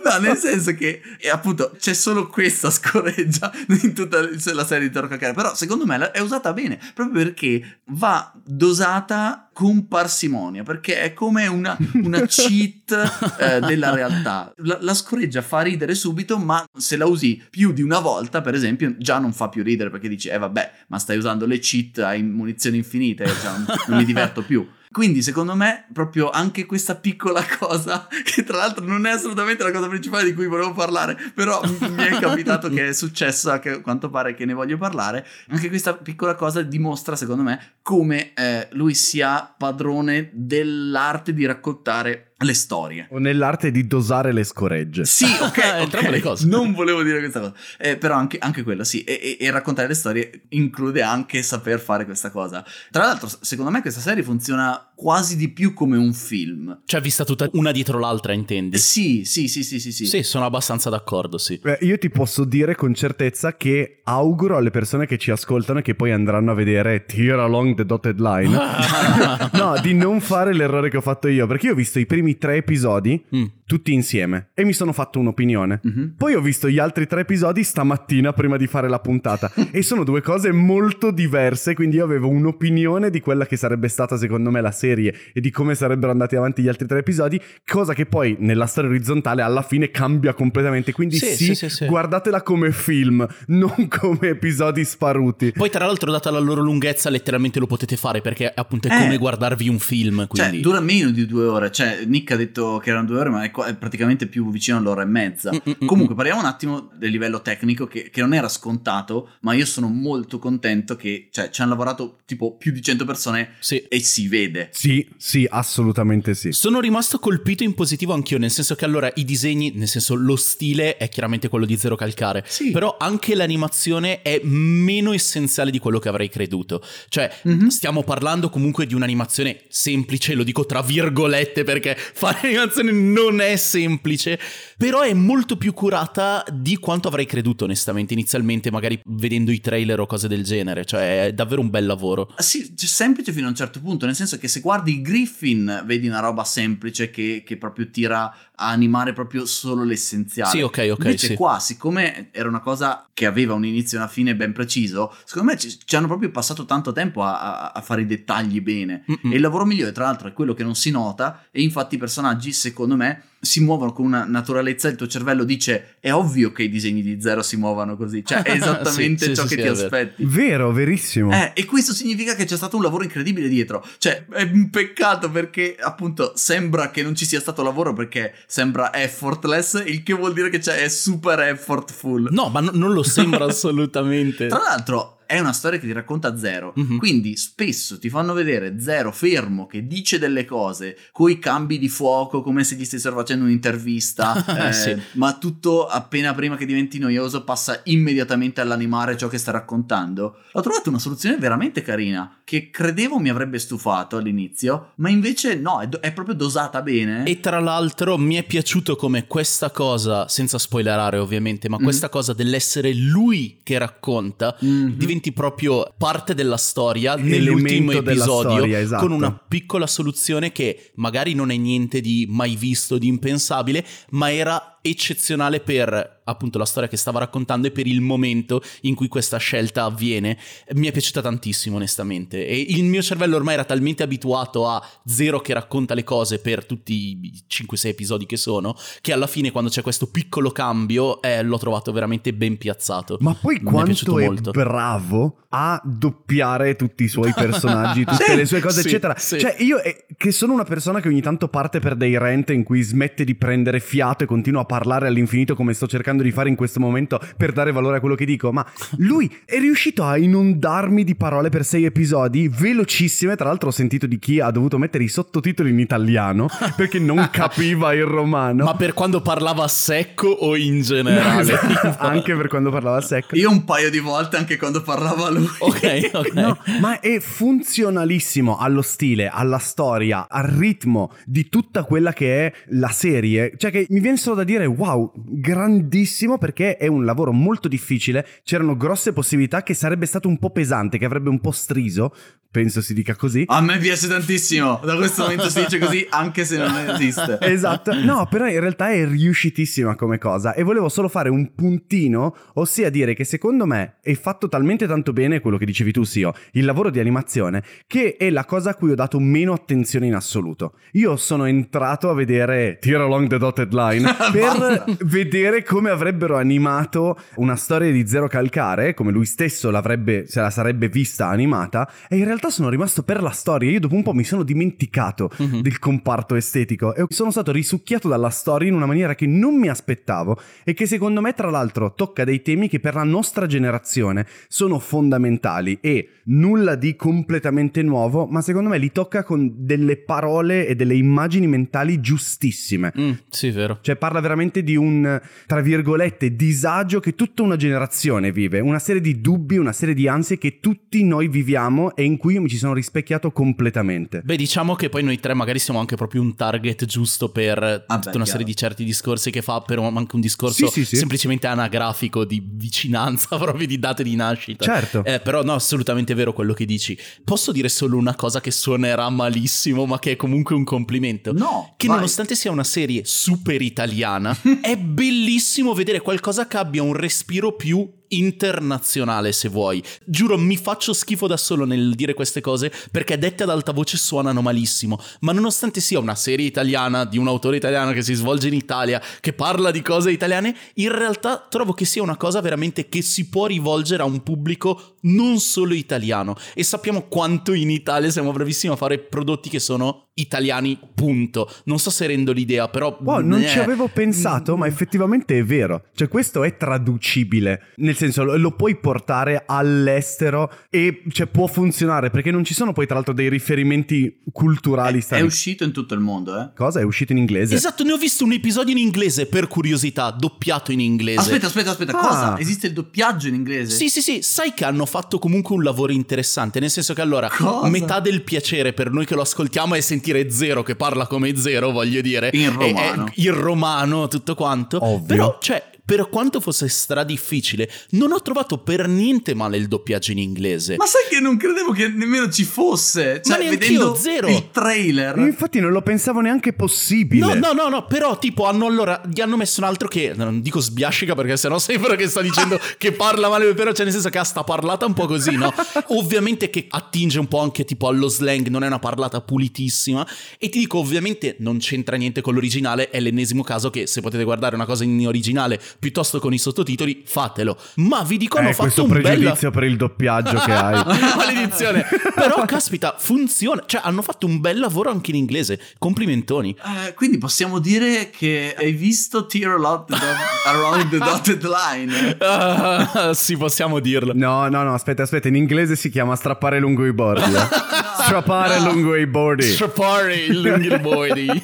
No, nel senso che e appunto c'è solo questa scoreggia in tutta la serie di Toro Cacare. Però secondo me è usata bene proprio perché va dosata con parsimonia. Perché è come una, una cheat eh, della realtà. La, la scoreggia fa ridere subito, ma se la usi più di una volta, per esempio, già non fa più ridere perché dici, eh vabbè, ma stai usando le cheat, hai munizioni infinite, cioè, non- non mi diverto più. Quindi secondo me proprio anche questa piccola cosa, che tra l'altro non è assolutamente la cosa principale di cui volevo parlare, però mi è capitato che è successa, che a quanto pare che ne voglio parlare, anche questa piccola cosa dimostra secondo me come eh, lui sia padrone dell'arte di raccontare le storie. O nell'arte di dosare le scoregge. Sì, ok, Entrambe ok. le cose. Non volevo dire questa cosa. Eh, però anche, anche quello, sì. E, e- e raccontare le storie include anche saper fare questa cosa. Tra l'altro, secondo me questa serie funziona quasi di più come un film. Cioè vista tutta una dietro l'altra, intendi? Sì, sì, sì, sì, sì. sì. Sì, sono abbastanza d'accordo, sì. Beh, io ti posso dire con certezza che auguro alle persone che ci ascoltano e che poi andranno a vedere Tear Along the Dotted Line no, di non fare l'errore che ho fatto io perché io ho visto i primi tre episodi Mm. Tutti insieme e mi sono fatto un'opinione Mhm. poi ho visto gli altri tre episodi stamattina prima di fare la puntata e sono due cose molto diverse quindi io avevo un'opinione di quella che sarebbe stata secondo me la serie e di come sarebbero andati avanti gli altri tre episodi cosa che poi nella storia orizzontale alla fine cambia completamente quindi Sì, sì, sì, sì, sì. guardatela come film non come episodi sparuti Poi tra l'altro data la loro lunghezza letteralmente lo potete fare perché appunto è Eh. come guardarvi un film, Cioè, quindi... dura meno di due ore. Cioè, Nick ha detto che erano due ore, ma è è praticamente più vicino all'ora e mezza. Mm-mm. Comunque parliamo un attimo del livello tecnico che, che, non era scontato, ma io sono molto contento che cioè, ci hanno lavorato tipo più di 100 persone sì. e si vede. Sì, sì, assolutamente sì. Sono rimasto colpito in positivo anch'io, nel senso che allora i disegni, nel senso lo stile è chiaramente quello di Zero Calcare, sì. però anche l'animazione è meno essenziale di quello che avrei creduto. Cioè, mm-hmm. stiamo parlando comunque di un'animazione semplice, lo dico tra virgolette perché fare animazione non è semplice, però è molto più curata di quanto avrei creduto onestamente inizialmente, magari vedendo i trailer o cose del genere, cioè è davvero un bel lavoro. Sì, semplice fino a un certo punto, nel senso che se guardi Griffin vedi una roba semplice che, che proprio tira a animare proprio solo l'essenziale. Sì, ok, ok. Invece sì. qua, siccome era una cosa che aveva un inizio e una fine ben preciso, secondo me ci, ci hanno proprio passato tanto tempo a, a, a fare i dettagli bene. Mm-mm. E il lavoro migliore, tra l'altro, è quello che non si nota e infatti i personaggi, secondo me, si muovono con una naturalezza, il tuo cervello dice è ovvio che i disegni di zero si muovano così, cioè è esattamente sì, ciò sì, che sì, ti aspetti. Vero, verissimo. Eh, e questo significa che c'è stato un lavoro incredibile dietro, cioè è un peccato perché appunto sembra che non ci sia stato lavoro perché sembra effortless, il che vuol dire che è super effortful. No, ma n- non lo sembra assolutamente. Tra l'altro è una storia che ti racconta Zero. Mm-hmm. Quindi spesso ti fanno vedere Zero fermo che dice delle cose coi cambi di fuoco come se gli stessero facendo un'intervista, eh, sì. ma tutto appena prima che diventi noioso passa immediatamente all'animare ciò che sta raccontando. Ho trovato una soluzione veramente carina che credevo mi avrebbe stufato all'inizio, ma invece no, è, do- è proprio dosata bene. E tra l'altro mi è piaciuto come questa cosa, senza spoilerare ovviamente, ma mm-hmm. questa cosa dell'essere lui che racconta mm-hmm. diventa diventi proprio parte della storia nell'ultimo episodio storia, esatto. con una piccola soluzione che magari non è niente di mai visto, di impensabile, ma era eccezionale per appunto la storia che stava raccontando e per il momento in cui questa scelta avviene. Mi è piaciuta tantissimo onestamente e il mio cervello ormai era talmente abituato a Zero che racconta le cose per tutti i 5-6 episodi che sono che alla fine quando c'è questo piccolo cambio eh, l'ho trovato veramente ben piazzato. Ma poi Mi quanto è, è bravo a doppiare tutti i suoi personaggi, tutte sì, le sue cose, sì, eccetera. Sì. Cioè, io eh, che sono una persona che ogni tanto parte per dei rent in cui smette di prendere fiato e continua a parlare all'infinito come sto cercando di fare in questo momento per dare valore a quello che dico, ma lui è riuscito a inondarmi di parole per sei episodi velocissime. Tra l'altro, ho sentito di chi ha dovuto mettere i sottotitoli in italiano perché non capiva il romano. Ma per quando parlava secco o in generale? No, anche per quando parlava secco. Io un paio di volte anche quando parlava lui. Ok, ok. No, ma è funzionalissimo allo stile, alla storia, al ritmo di tutta quella che è la serie. Cioè, che mi viene solo da dire, wow, grandissimo perché è un lavoro molto difficile. C'erano grosse possibilità che sarebbe stato un po' pesante, che avrebbe un po' striso. Penso si dica così. A me piace tantissimo. Da questo momento si dice così, anche se non esiste. esatto. No, però in realtà è riuscitissima come cosa. E volevo solo fare un puntino, ossia dire che secondo me è fatto talmente tanto bene quello che dicevi tu, Sio, il lavoro di animazione, che è la cosa a cui ho dato meno attenzione in assoluto. Io sono entrato a vedere Tear Along the Dotted Line per vedere come avrebbero animato una storia di Zero Calcare, come lui stesso l'avrebbe, se la sarebbe vista animata, e in realtà realtà sono rimasto per la storia. Io dopo un po' mi sono dimenticato mm-hmm. del comparto estetico e sono stato risucchiato dalla storia in una maniera che non mi aspettavo e che secondo me tra l'altro tocca dei temi che per la nostra generazione sono fondamentali e nulla di completamente nuovo, ma secondo me li tocca con delle parole e delle immagini mentali giustissime. Mm, sì, vero. Cioè parla veramente di un, tra virgolette, disagio che tutta una generazione vive, una serie di dubbi, una serie di ansie che tutti noi viviamo e in cui io mi ci sono rispecchiato completamente. Beh, diciamo che poi noi tre magari siamo anche proprio un target giusto per ah, tutta beh, una chiaro. serie di certi discorsi che fa, però anche un discorso sì, sì, sì. semplicemente anagrafico di vicinanza proprio di date di nascita. Certo. Eh, però no, assolutamente vero quello che dici. Posso dire solo una cosa che suonerà malissimo, ma che è comunque un complimento? No. Che vai. nonostante sia una serie super italiana, è bellissimo vedere qualcosa che abbia un respiro più internazionale se vuoi. Giuro, mi faccio schifo da solo nel dire queste cose perché dette ad alta voce suonano malissimo, ma nonostante sia una serie italiana di un autore italiano che si svolge in Italia, che parla di cose italiane, in realtà trovo che sia una cosa veramente che si può rivolgere a un pubblico non solo italiano. E sappiamo quanto in Italia siamo bravissimi a fare prodotti che sono italiani, punto. Non so se rendo l'idea, però... Oh, non eh. ci avevo pensato, ma effettivamente è vero. Cioè questo è traducibile, nel senso lo, lo puoi portare all'estero e cioè, può funzionare, perché non ci sono poi tra l'altro dei riferimenti culturali. È, è uscito in tutto il mondo, eh? Cosa? È uscito in inglese? Esatto, ne ho visto un episodio in inglese, per curiosità, doppiato in inglese. Aspetta, aspetta, aspetta, ah. cosa? Esiste il doppiaggio in inglese? Sì, sì, sì, sai che hanno fatto comunque un lavoro interessante, nel senso che allora, cosa? metà del piacere per noi che lo ascoltiamo è sentire Zero che parla come Zero, voglio dire. In romano. È, è, in romano, tutto quanto. Ovvio. Però, cioè, per quanto fosse stra difficile, non ho trovato per niente male il doppiaggio in inglese. Ma sai che non credevo che nemmeno ci fosse? Cioè, Ma vedendo zero. il trailer. Infatti non lo pensavo neanche possibile. No, no, no, no, però tipo hanno allora gli hanno messo un altro che non dico sbiascica perché sennò sembra che sta dicendo che parla male, però c'è nel senso che ha sta parlata un po' così, no? Ovviamente che attinge un po' anche tipo allo slang, non è una parlata pulitissima e ti dico ovviamente non c'entra niente con l'originale, è l'ennesimo caso che se potete guardare una cosa in originale piuttosto con i sottotitoli, fatelo. Ma vi dico, hanno eh, fatto un pregiudizio per il doppiaggio che hai. Maledizione. Però, caspita, funziona. Cioè, hanno fatto un bel lavoro anche in inglese. Complimentoni. Eh, quindi possiamo dire che hai visto Tear Around the Dotted Line? Uh, sì, possiamo dirlo. No, no, no, aspetta, aspetta. In inglese si chiama strappare lungo i bordi. Eh. Strappare no. lungo i bordi. Strappare lungo i bordi.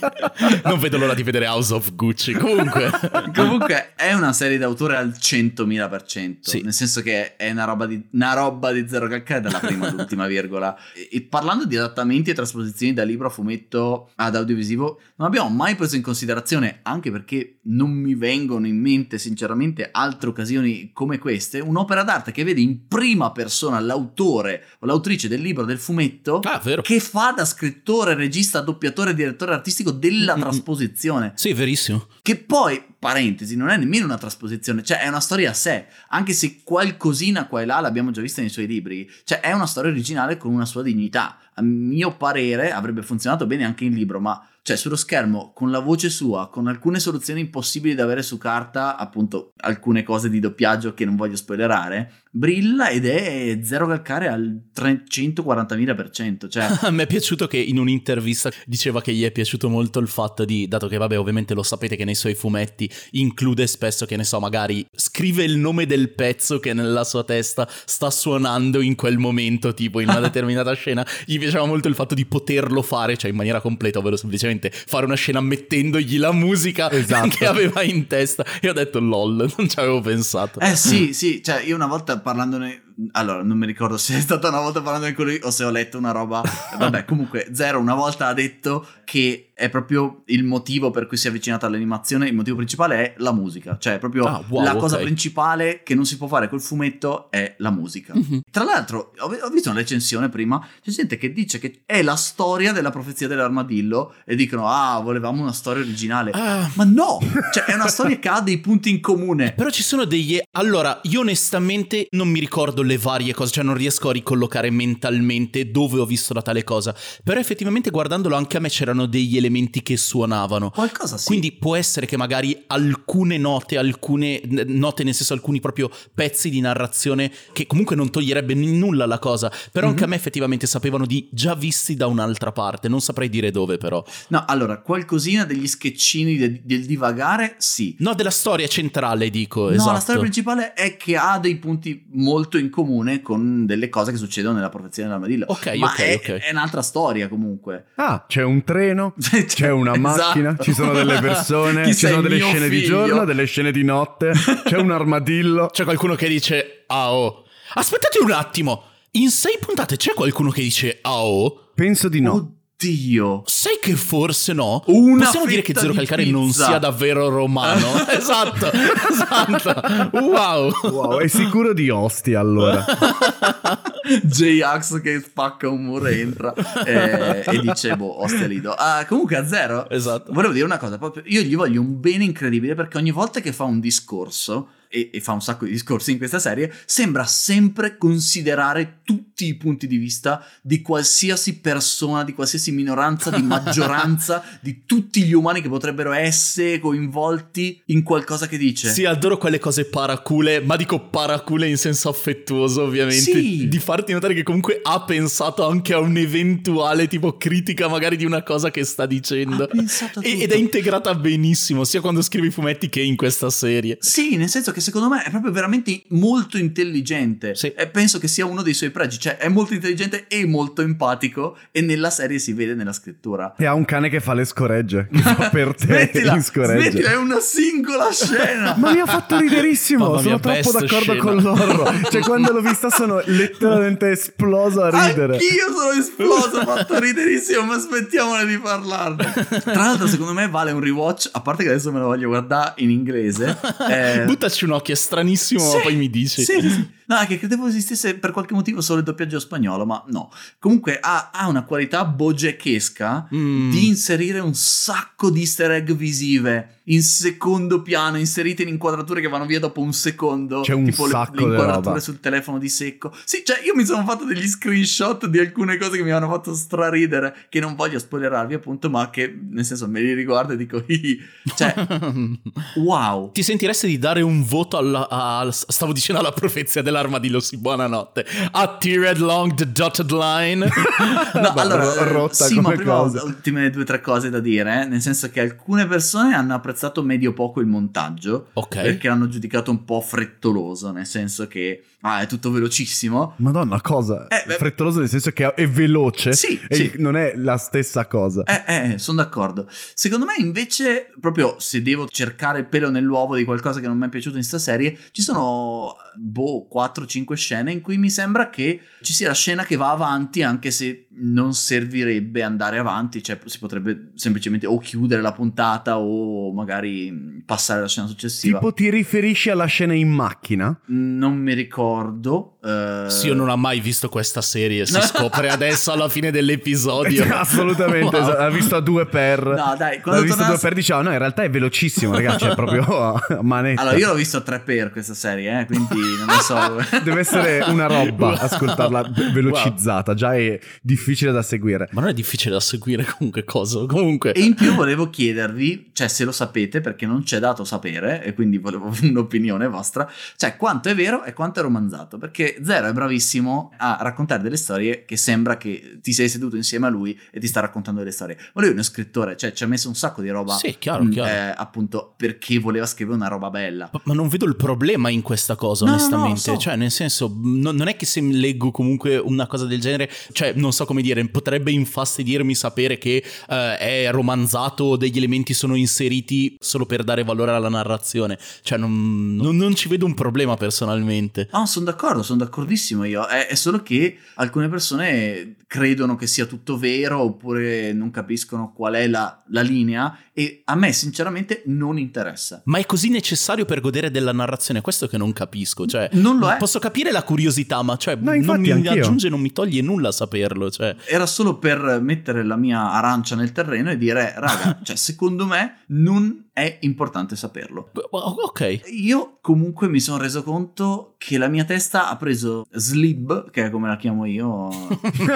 non vedo l'ora di vedere House of Gucci. Comunque. Comunque, è una una serie d'autore al 100.000%, sì. nel senso che è una roba di, una roba di zero calcare dalla prima all'ultima virgola. E, e, parlando di adattamenti e trasposizioni da libro a fumetto ad audiovisivo, non abbiamo mai preso in considerazione, anche perché non mi vengono in mente sinceramente altre occasioni come queste, un'opera d'arte che vede in prima persona l'autore o l'autrice del libro, del fumetto, ah, che fa da scrittore, regista, doppiatore, direttore artistico della mm-hmm. trasposizione. Sì, verissimo. Che poi parentesi, non è nemmeno una trasposizione, cioè è una storia a sé, anche se qualcosina qua e là l'abbiamo già vista nei suoi libri, cioè è una storia originale con una sua dignità. A mio parere avrebbe funzionato bene anche in libro, ma cioè sullo schermo con la voce sua, con alcune soluzioni impossibili da avere su carta, appunto alcune cose di doppiaggio che non voglio spoilerare, brilla ed è zero calcare al 340.000%. Cioè... A me è piaciuto che in un'intervista diceva che gli è piaciuto molto il fatto di, dato che vabbè ovviamente lo sapete che nei suoi fumetti include spesso che ne so magari scrive il nome del pezzo che nella sua testa sta suonando in quel momento tipo in una determinata scena, gli piaceva molto il fatto di poterlo fare, cioè in maniera completa, ovvero semplicemente semplicemente fare una scena mettendogli la musica esatto. che aveva in testa. E ho detto lol, non ci avevo pensato. Eh sì, sì, cioè io una volta parlandone allora, non mi ricordo se è stata una volta parlando con lui o se ho letto una roba. Vabbè, comunque, Zero una volta ha detto che è proprio il motivo per cui si è avvicinato all'animazione. Il motivo principale è la musica. Cioè, proprio ah, wow, la cosa principale che non si può fare col fumetto è la musica. Mm-hmm. Tra l'altro, ho, ho, visto una recensione prima. C'è gente che dice che è la storia della profezia dell'armadillo. E dicono, ah, volevamo una storia originale. Ah. Ma no! Cioè, è una storia che ha dei punti in comune. Però ci sono degli. Allora, io onestamente non mi ricordo le varie cose, cioè non riesco a ricollocare mentalmente dove ho visto la tale cosa. Però effettivamente guardandolo anche a me c'erano degli elementi che suonavano. Qualcosa sì. Quindi può essere che magari alcune note, alcune note nel senso alcuni proprio pezzi di narrazione che comunque non toglierebbe nulla alla cosa, però mm-hmm. anche a me effettivamente sapevano di già visti da un'altra parte, non saprei dire dove però. No, allora, qualcosina degli sketchini del, del divagare, sì. No, della storia centrale dico, no, esatto. la storia principale è che ha dei punti molto in comune con delle cose che succedono nella profezia dell'armadillo. Ok, Ma ok, è, ok. è un'altra storia comunque. Ah, c'è un treno, c'è una esatto. macchina, ci sono delle persone, Chi ci sono delle scene figlio? di giorno, delle scene di notte, c'è un armadillo. C'è qualcuno che dice ah oh. Aspettate un attimo. In sei puntate c'è qualcuno che dice ah oh? Penso di no. Oddio. Dio. Sai che forse no? Una Possiamo dire che Zero Calcare pizza. non sia davvero romano? esatto, esatto. Wow. Wow, è sicuro di Ostia allora. J-Ax che spacca un muro e entra e, e dice boh, Ostia Lido. Uh, comunque a Zero, esatto. volevo dire una cosa, proprio, io gli voglio un bene incredibile perché ogni volta che fa un discorso e, e fa un sacco di discorsi in questa serie, sembra sempre considerare tutti i punti di vista di qualsiasi persona, di qualsiasi minoranza, di maggioranza, di tutti gli umani che potrebbero essere coinvolti in qualcosa che dice. Sì, adoro quelle cose paracule, ma dico paracule in senso affettuoso, ovviamente. Sì. Di farti notare che comunque ha pensato anche a un'eventuale tipo critica magari di una cosa che sta dicendo. Ha pensato tutto. Ed è integrata benissimo, sia quando scrive i fumetti che in questa serie. Sì, nel senso che secondo me è proprio veramente molto intelligente. Sì. E penso che sia uno dei suoi pregi, cioè è molto intelligente e molto empatico e nella serie si vede nella scrittura. E ha un cane che fa le scoregge, che fa per te smettila, in scoregge. Smettila, è una singola scena. Ma mi ha fatto riderissimo, Mamma sono troppo d'accordo scena. con loro. Cioè quando l'ho vista sono letteralmente esploso a ridere. Anch'io sono esploso, ho fatto riderissimo, ma aspettiamone di parlarne. Tra l'altro, secondo me vale un rewatch, a parte che adesso me lo voglio guardare in inglese. eh, Buttaci un occhio, è stranissimo, Sì, ma poi mi dici. Sì, sì, sì. No, è che credevo esistesse per qualche motivo solo il doppiaggio spagnolo, ma no. Comunque ha, ha una qualità bogeckesca Mm. di inserire un sacco di easter egg visive in secondo piano, inserite in inquadrature che vanno via dopo un secondo. C'è un tipo le- sacco le, di inquadrature sul telefono di secco. Sì, cioè io mi sono fatto degli screenshot di alcune cose che mi hanno fatto straridere, che non voglio spoilerarvi appunto, ma che nel senso me li riguardo e dico, cioè, wow. Ti sentiresti di dare un voto alla, al- stavo dicendo alla profezia dell'armadillo, sì, buonanotte. A T-Red Long the Dotted Line. No, Beh, allora, ro- rotta sì, ma ho cosa. ultime due o tre cose da dire, eh, nel senso che alcune persone hanno apprezzato medio poco il montaggio, ok. perché l'hanno giudicato un po' frettoloso, nel senso che ah, è tutto velocissimo. Madonna, cosa? Eh, beh- Frettoloso nel senso che è veloce. Sì, e sì. non è la stessa cosa. Eh, eh, sono d'accordo. Secondo me, invece, proprio se devo cercare il pelo nell'uovo di qualcosa che non mi è piaciuto in sta serie, ci sono boh, 4-5 scene in cui mi sembra che ci sia la scena che va avanti, anche se non servirebbe andare avanti, cioè si potrebbe semplicemente o chiudere la puntata o magari mh, passare alla scena successiva. Tipo ti riferisci alla scena in macchina? Non mi ricordo. Eh, Sì, io non ho mai visto questa serie, si scopre adesso alla fine dell'episodio. Assolutamente, Wow. ha visto a due per. No, dai, quando visto a due per diceva no in realtà è velocissimo ragazzi è proprio a manetta Allora, io l'ho visto a 3 per questa serie, eh, quindi non lo so. deve essere una roba ascoltarla ve- velocizzata già è difficile da seguire Ma non è difficile da seguire comunque cosa. Comunque. E in più volevo chiedervi, cioè se lo sapete perché non c'è dato sapere e quindi volevo un'opinione vostra, cioè quanto è vero e quanto è romanzato, perché Zero è bravissimo a raccontare delle storie che sembra che ti sei seduto insieme a lui e ti sta raccontando delle storie. Ma lui è uno scrittore, cioè ci ha messo un sacco di roba, Sì, chiaro, mh, chiaro. eh, appunto perché voleva scrivere una roba bella. Ma- non vedo il problema in questa cosa, No, no, no, onestamente. lo so. Cioè, nel senso, no- non è che se leggo comunque una cosa del genere, cioè, non so come dire, potrebbe infastidirmi sapere che eh, è romanzato, degli elementi sono inseriti solo per dare valore alla narrazione. Cioè, non, non- non ci vedo un problema personalmente. Ah, sono d'accordo, sono d'accordissimo io. È, è solo che alcune persone credono che sia tutto vero oppure non capiscono qual è la, la linea e a me sinceramente non interessa. Ma è così necessario per godere della narrazione? Questo che non capisco. Cioè, Non lo è. Posso capire la curiosità, ma cioè, No, non infatti, mi anch'io. aggiunge, non mi toglie nulla saperlo. Cioè. Era solo per mettere la mia arancia nel terreno e dire, raga, cioè secondo me non è importante saperlo. Ok. Io comunque mi sono reso conto che la mia testa ha preso slib, che è come la chiamo io,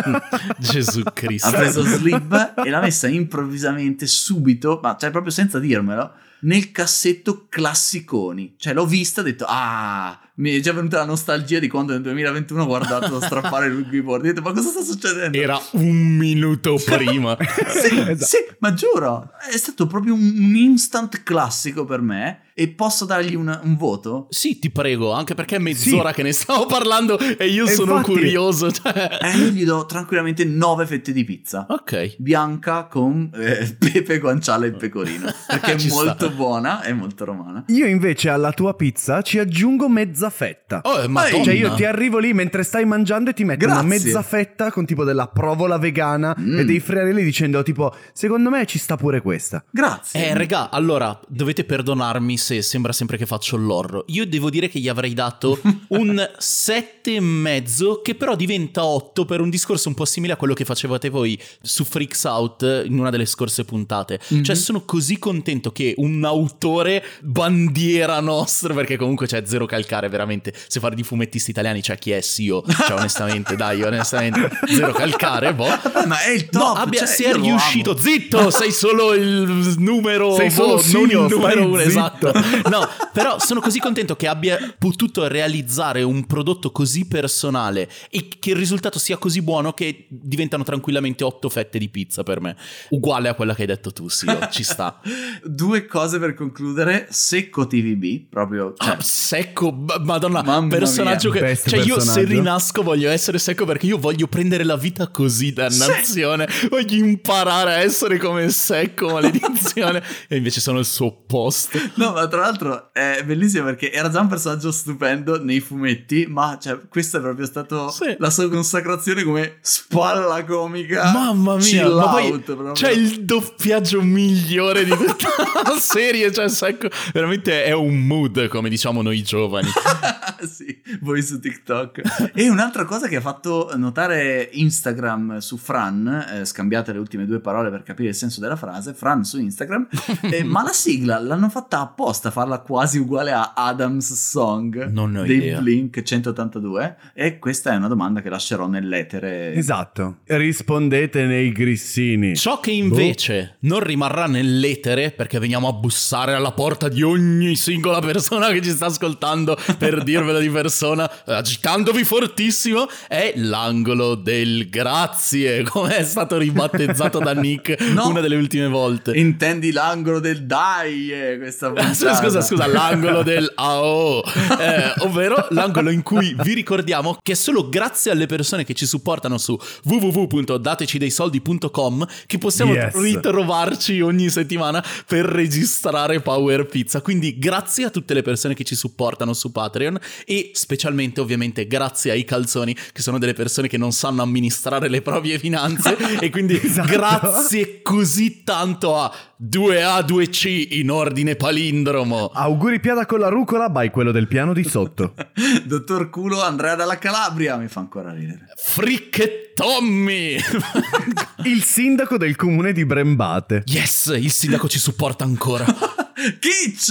Gesù Cristo. ha preso slib e l'ha messa improvvisamente subito, ma cioè proprio senza dirmelo, nel cassetto classiconi. Cioè l'ho vista e ho detto, ah, mi è già venuta la nostalgia di quando nel 2021 ho guardato strappare il rugbyboard. Ho detto, ma cosa sta succedendo? Era un minuto prima. Sì, Esatto. sì, ma giuro, è stato proprio un, un instant classico per me e posso dargli un, un voto? Sì, ti prego, anche perché è mezz'ora che ne stavo parlando e io E sono infatti- curioso. Cioè... Eh, io gli do tranquillamente 9 fette di pizza. Ok. Bianca con eh, pepe, guanciale e pecorino. Perché è Ci sta. molto buona e molto romana. io invece alla tua pizza ci aggiungo mezza fetta Oh, madonna. Cioè io ti arrivo lì mentre stai mangiando e ti metto una Grazie. mezza fetta con tipo della provola vegana Mm. e dei friarelli dicendo tipo secondo me ci sta pure questa. Grazie. Eh, regà, allora dovete perdonarmi se sembra sempre che faccio l'orro. Io devo dire che gli avrei dato un 7,5 che però diventa 8 per un discorso un po' simile a quello che facevate voi su Freaks Out in una delle scorse puntate. Mm-hmm. Cioè sono così contento che un autore bandiera nostro, perché comunque c'è zero calcare veramente, se fare di fumettisti italiani c'è chi è Sio, cioè onestamente dai, onestamente zero calcare, boh. Ma è il top, no, abbia, cioè, se è riuscito, zitto, sei solo il numero sei solo boh, il numero uno, esatto. No, però sono così contento che abbia potuto realizzare un prodotto così personale e che il risultato sia così buono che diventano tranquillamente otto fette di pizza per me. Uguale a quella che hai detto tu, sì, ci sta. Due cose per concludere. Secco TVB, proprio... Cioè... Ah, secco, madonna, Mamma personaggio mia. che... Best cioè io se rinasco voglio essere secco perché io voglio prendere la vita così, dannazione. Se... Voglio imparare a essere come secco, maledizione. e invece sono il suo opposto. No, ma tra l'altro è bellissimo perché era già un personaggio stupendo nei fumetti, ma cioè, questa è proprio stata sì. la sua consacrazione come spalla comica. Mamma mia, ma poi c'è il doppiaggio migliore di tutta la serie, cioè secco, veramente è un mood, come diciamo noi giovani. sì, voi su TikTok. e un'altra cosa che ha fatto notare Instagram su Fran, eh, scambiate le ultime due parole per capire il senso della frase, Fran su Instagram, eh, ma la sigla l'hanno fatta apposta, farla quasi uguale a Adam's Song non ho dei idea. Blink 182 e questa è una domanda che lascerò nell'etere. Esatto, rispondete nei grissini. Ciò che invece boh. non rimarrà nell'etere perché veniamo a bussare alla porta di ogni singola persona che ci sta ascoltando per dirvelo di persona, agitandovi fortissimo, è l'angolo del grazie, come è stato ribattezzato da Nick no, una delle ultime volte. Intendi l'angolo del dai, eh, questa puntata. Scusa, scusa, l'angolo del AO, eh, ovvero l'angolo in cui vi ricordiamo che è solo grazie alle persone che ci supportano su www.datecideissoldi.com che possiamo yes. ritrovarci ogni settimana per registrare Power Pizza. Quindi grazie a tutte le persone che ci supportano su Patreon e specialmente ovviamente grazie ai calzoni che sono delle persone che non sanno amministrare le proprie finanze e quindi esatto. grazie così tanto a 2A 2C in ordine palindromo. Auguri piada con la rucola, vai quello del piano di sotto. Dottor Culo Andrea dalla Calabria, mi fa ancora ridere. Fricche Tommy! il sindaco del comune di Brembate. Yes, il sindaco ci supporta ancora. Kitsch!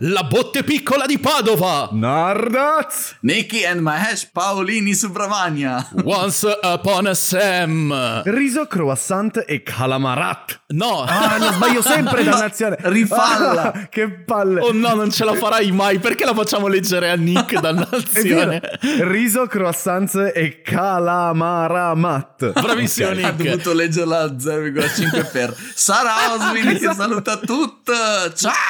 La botte piccola di Padova! Nardaz! Nicky and Mahesh Paolini Subramania! Once upon a Sam! Riso, croissant e calamarat! No! Ah, lo sbaglio sempre, dannazione! Rifalla! Ah, che palle! Oh no, non ce la farai mai! Perché la facciamo leggere a Nick, dannazione? Riso, croissant e calamaramat! Bravissimo okay. Nick! Ha dovuto leggerla a 0,5 per Sara Oswin esatto. che saluta tutte! Ciao!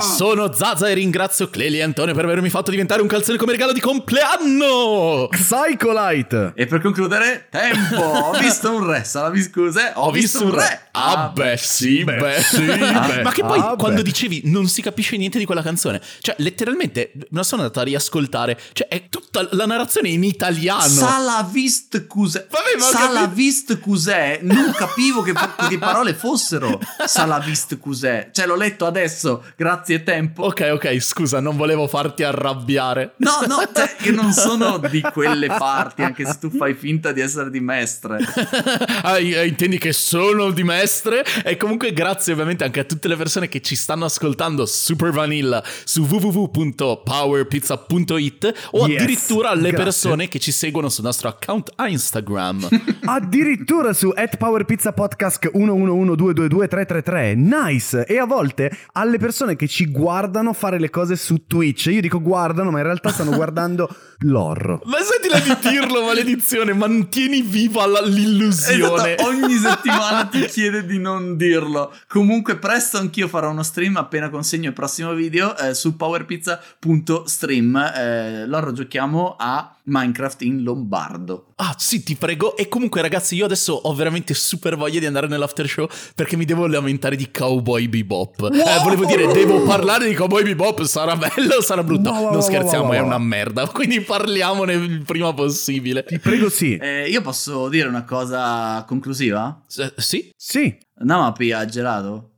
Sono Zaza e ringrazio Cleli e Antonio per avermi fatto diventare un calzone come regalo di compleanno! Psycholite! E per concludere, tempo! Ho visto un re, salami scuse, ho, ho visto, visto, un re! re. Ah, ah beh, sì, beh, beh sì, beh. Ma che poi ah, quando beh. dicevi non si capisce niente di quella canzone, cioè letteralmente me la sono andata a riascoltare, cioè è tutta la narrazione in italiano. Salavist cus'è? Vabbè, ma Salavist cus'è? Non capivo che, che parole fossero. Salavist cus'è? Cioè l'ho letto adesso, grazie tempo. Ok, ok, scusa, non volevo farti arrabbiare. No, no, cioè, io non sono di quelle parti, anche se tu fai finta di essere di Mestre. ah, intendi che sono di Mestre? E comunque grazie ovviamente anche a tutte le persone che ci stanno ascoltando Super Vanilla su www.powerpizza.it o yes, addirittura alle grazie. persone che ci seguono sul nostro account Instagram. addirittura su at Powerpizza Podcast 1112222333. Nice! E a volte alle persone che ci guardano fare le cose su Twitch. Io dico guardano, ma in realtà stanno guardando l'orro. Ma smettila di dirlo, maledizione, mantieni viva la, l'illusione. Esatto, ogni settimana ti chiede di non dirlo. Comunque presto anch'io farò uno stream appena consegno il prossimo video eh, su powerpizza.stream. Eh, loro giochiamo a Minecraft in lombardo. Ah, sì, ti prego. E comunque, ragazzi, io adesso ho veramente super voglia di andare nell'after show perché mi devo lamentare di Cowboy Bebop. Wow! Eh, volevo dire, devo parlare di Cowboy Bebop. Sarà bello o sarà brutto? Wow, wow, non scherziamo, è una merda. Quindi parliamone il prima possibile. Ti prego, sì. Eh, io posso dire una cosa conclusiva? S- sì? Sì. Namapi ha gelato?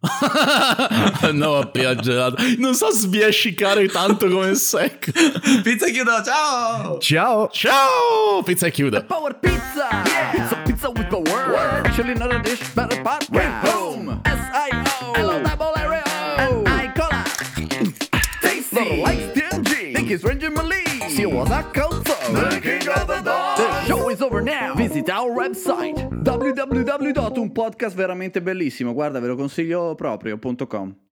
no, appena gelato. Non so sbiascicare tanto come sec. Pizza chiudo, ciao! Ciao! Ciao! Pizza chiude. Power Pizza! Yeah! Pizza, pizza with power! Word. Chili not a dish, but a podcast! With boom! S-I-O! Hello, double area! And I cola! Tasty! Little likes TNG! Think he's Ranger Malee! She was a council! The king of the dog! Over now! Visit our website. www.unpodcastveramente bellissimo, guarda ve lo consiglio proprio.com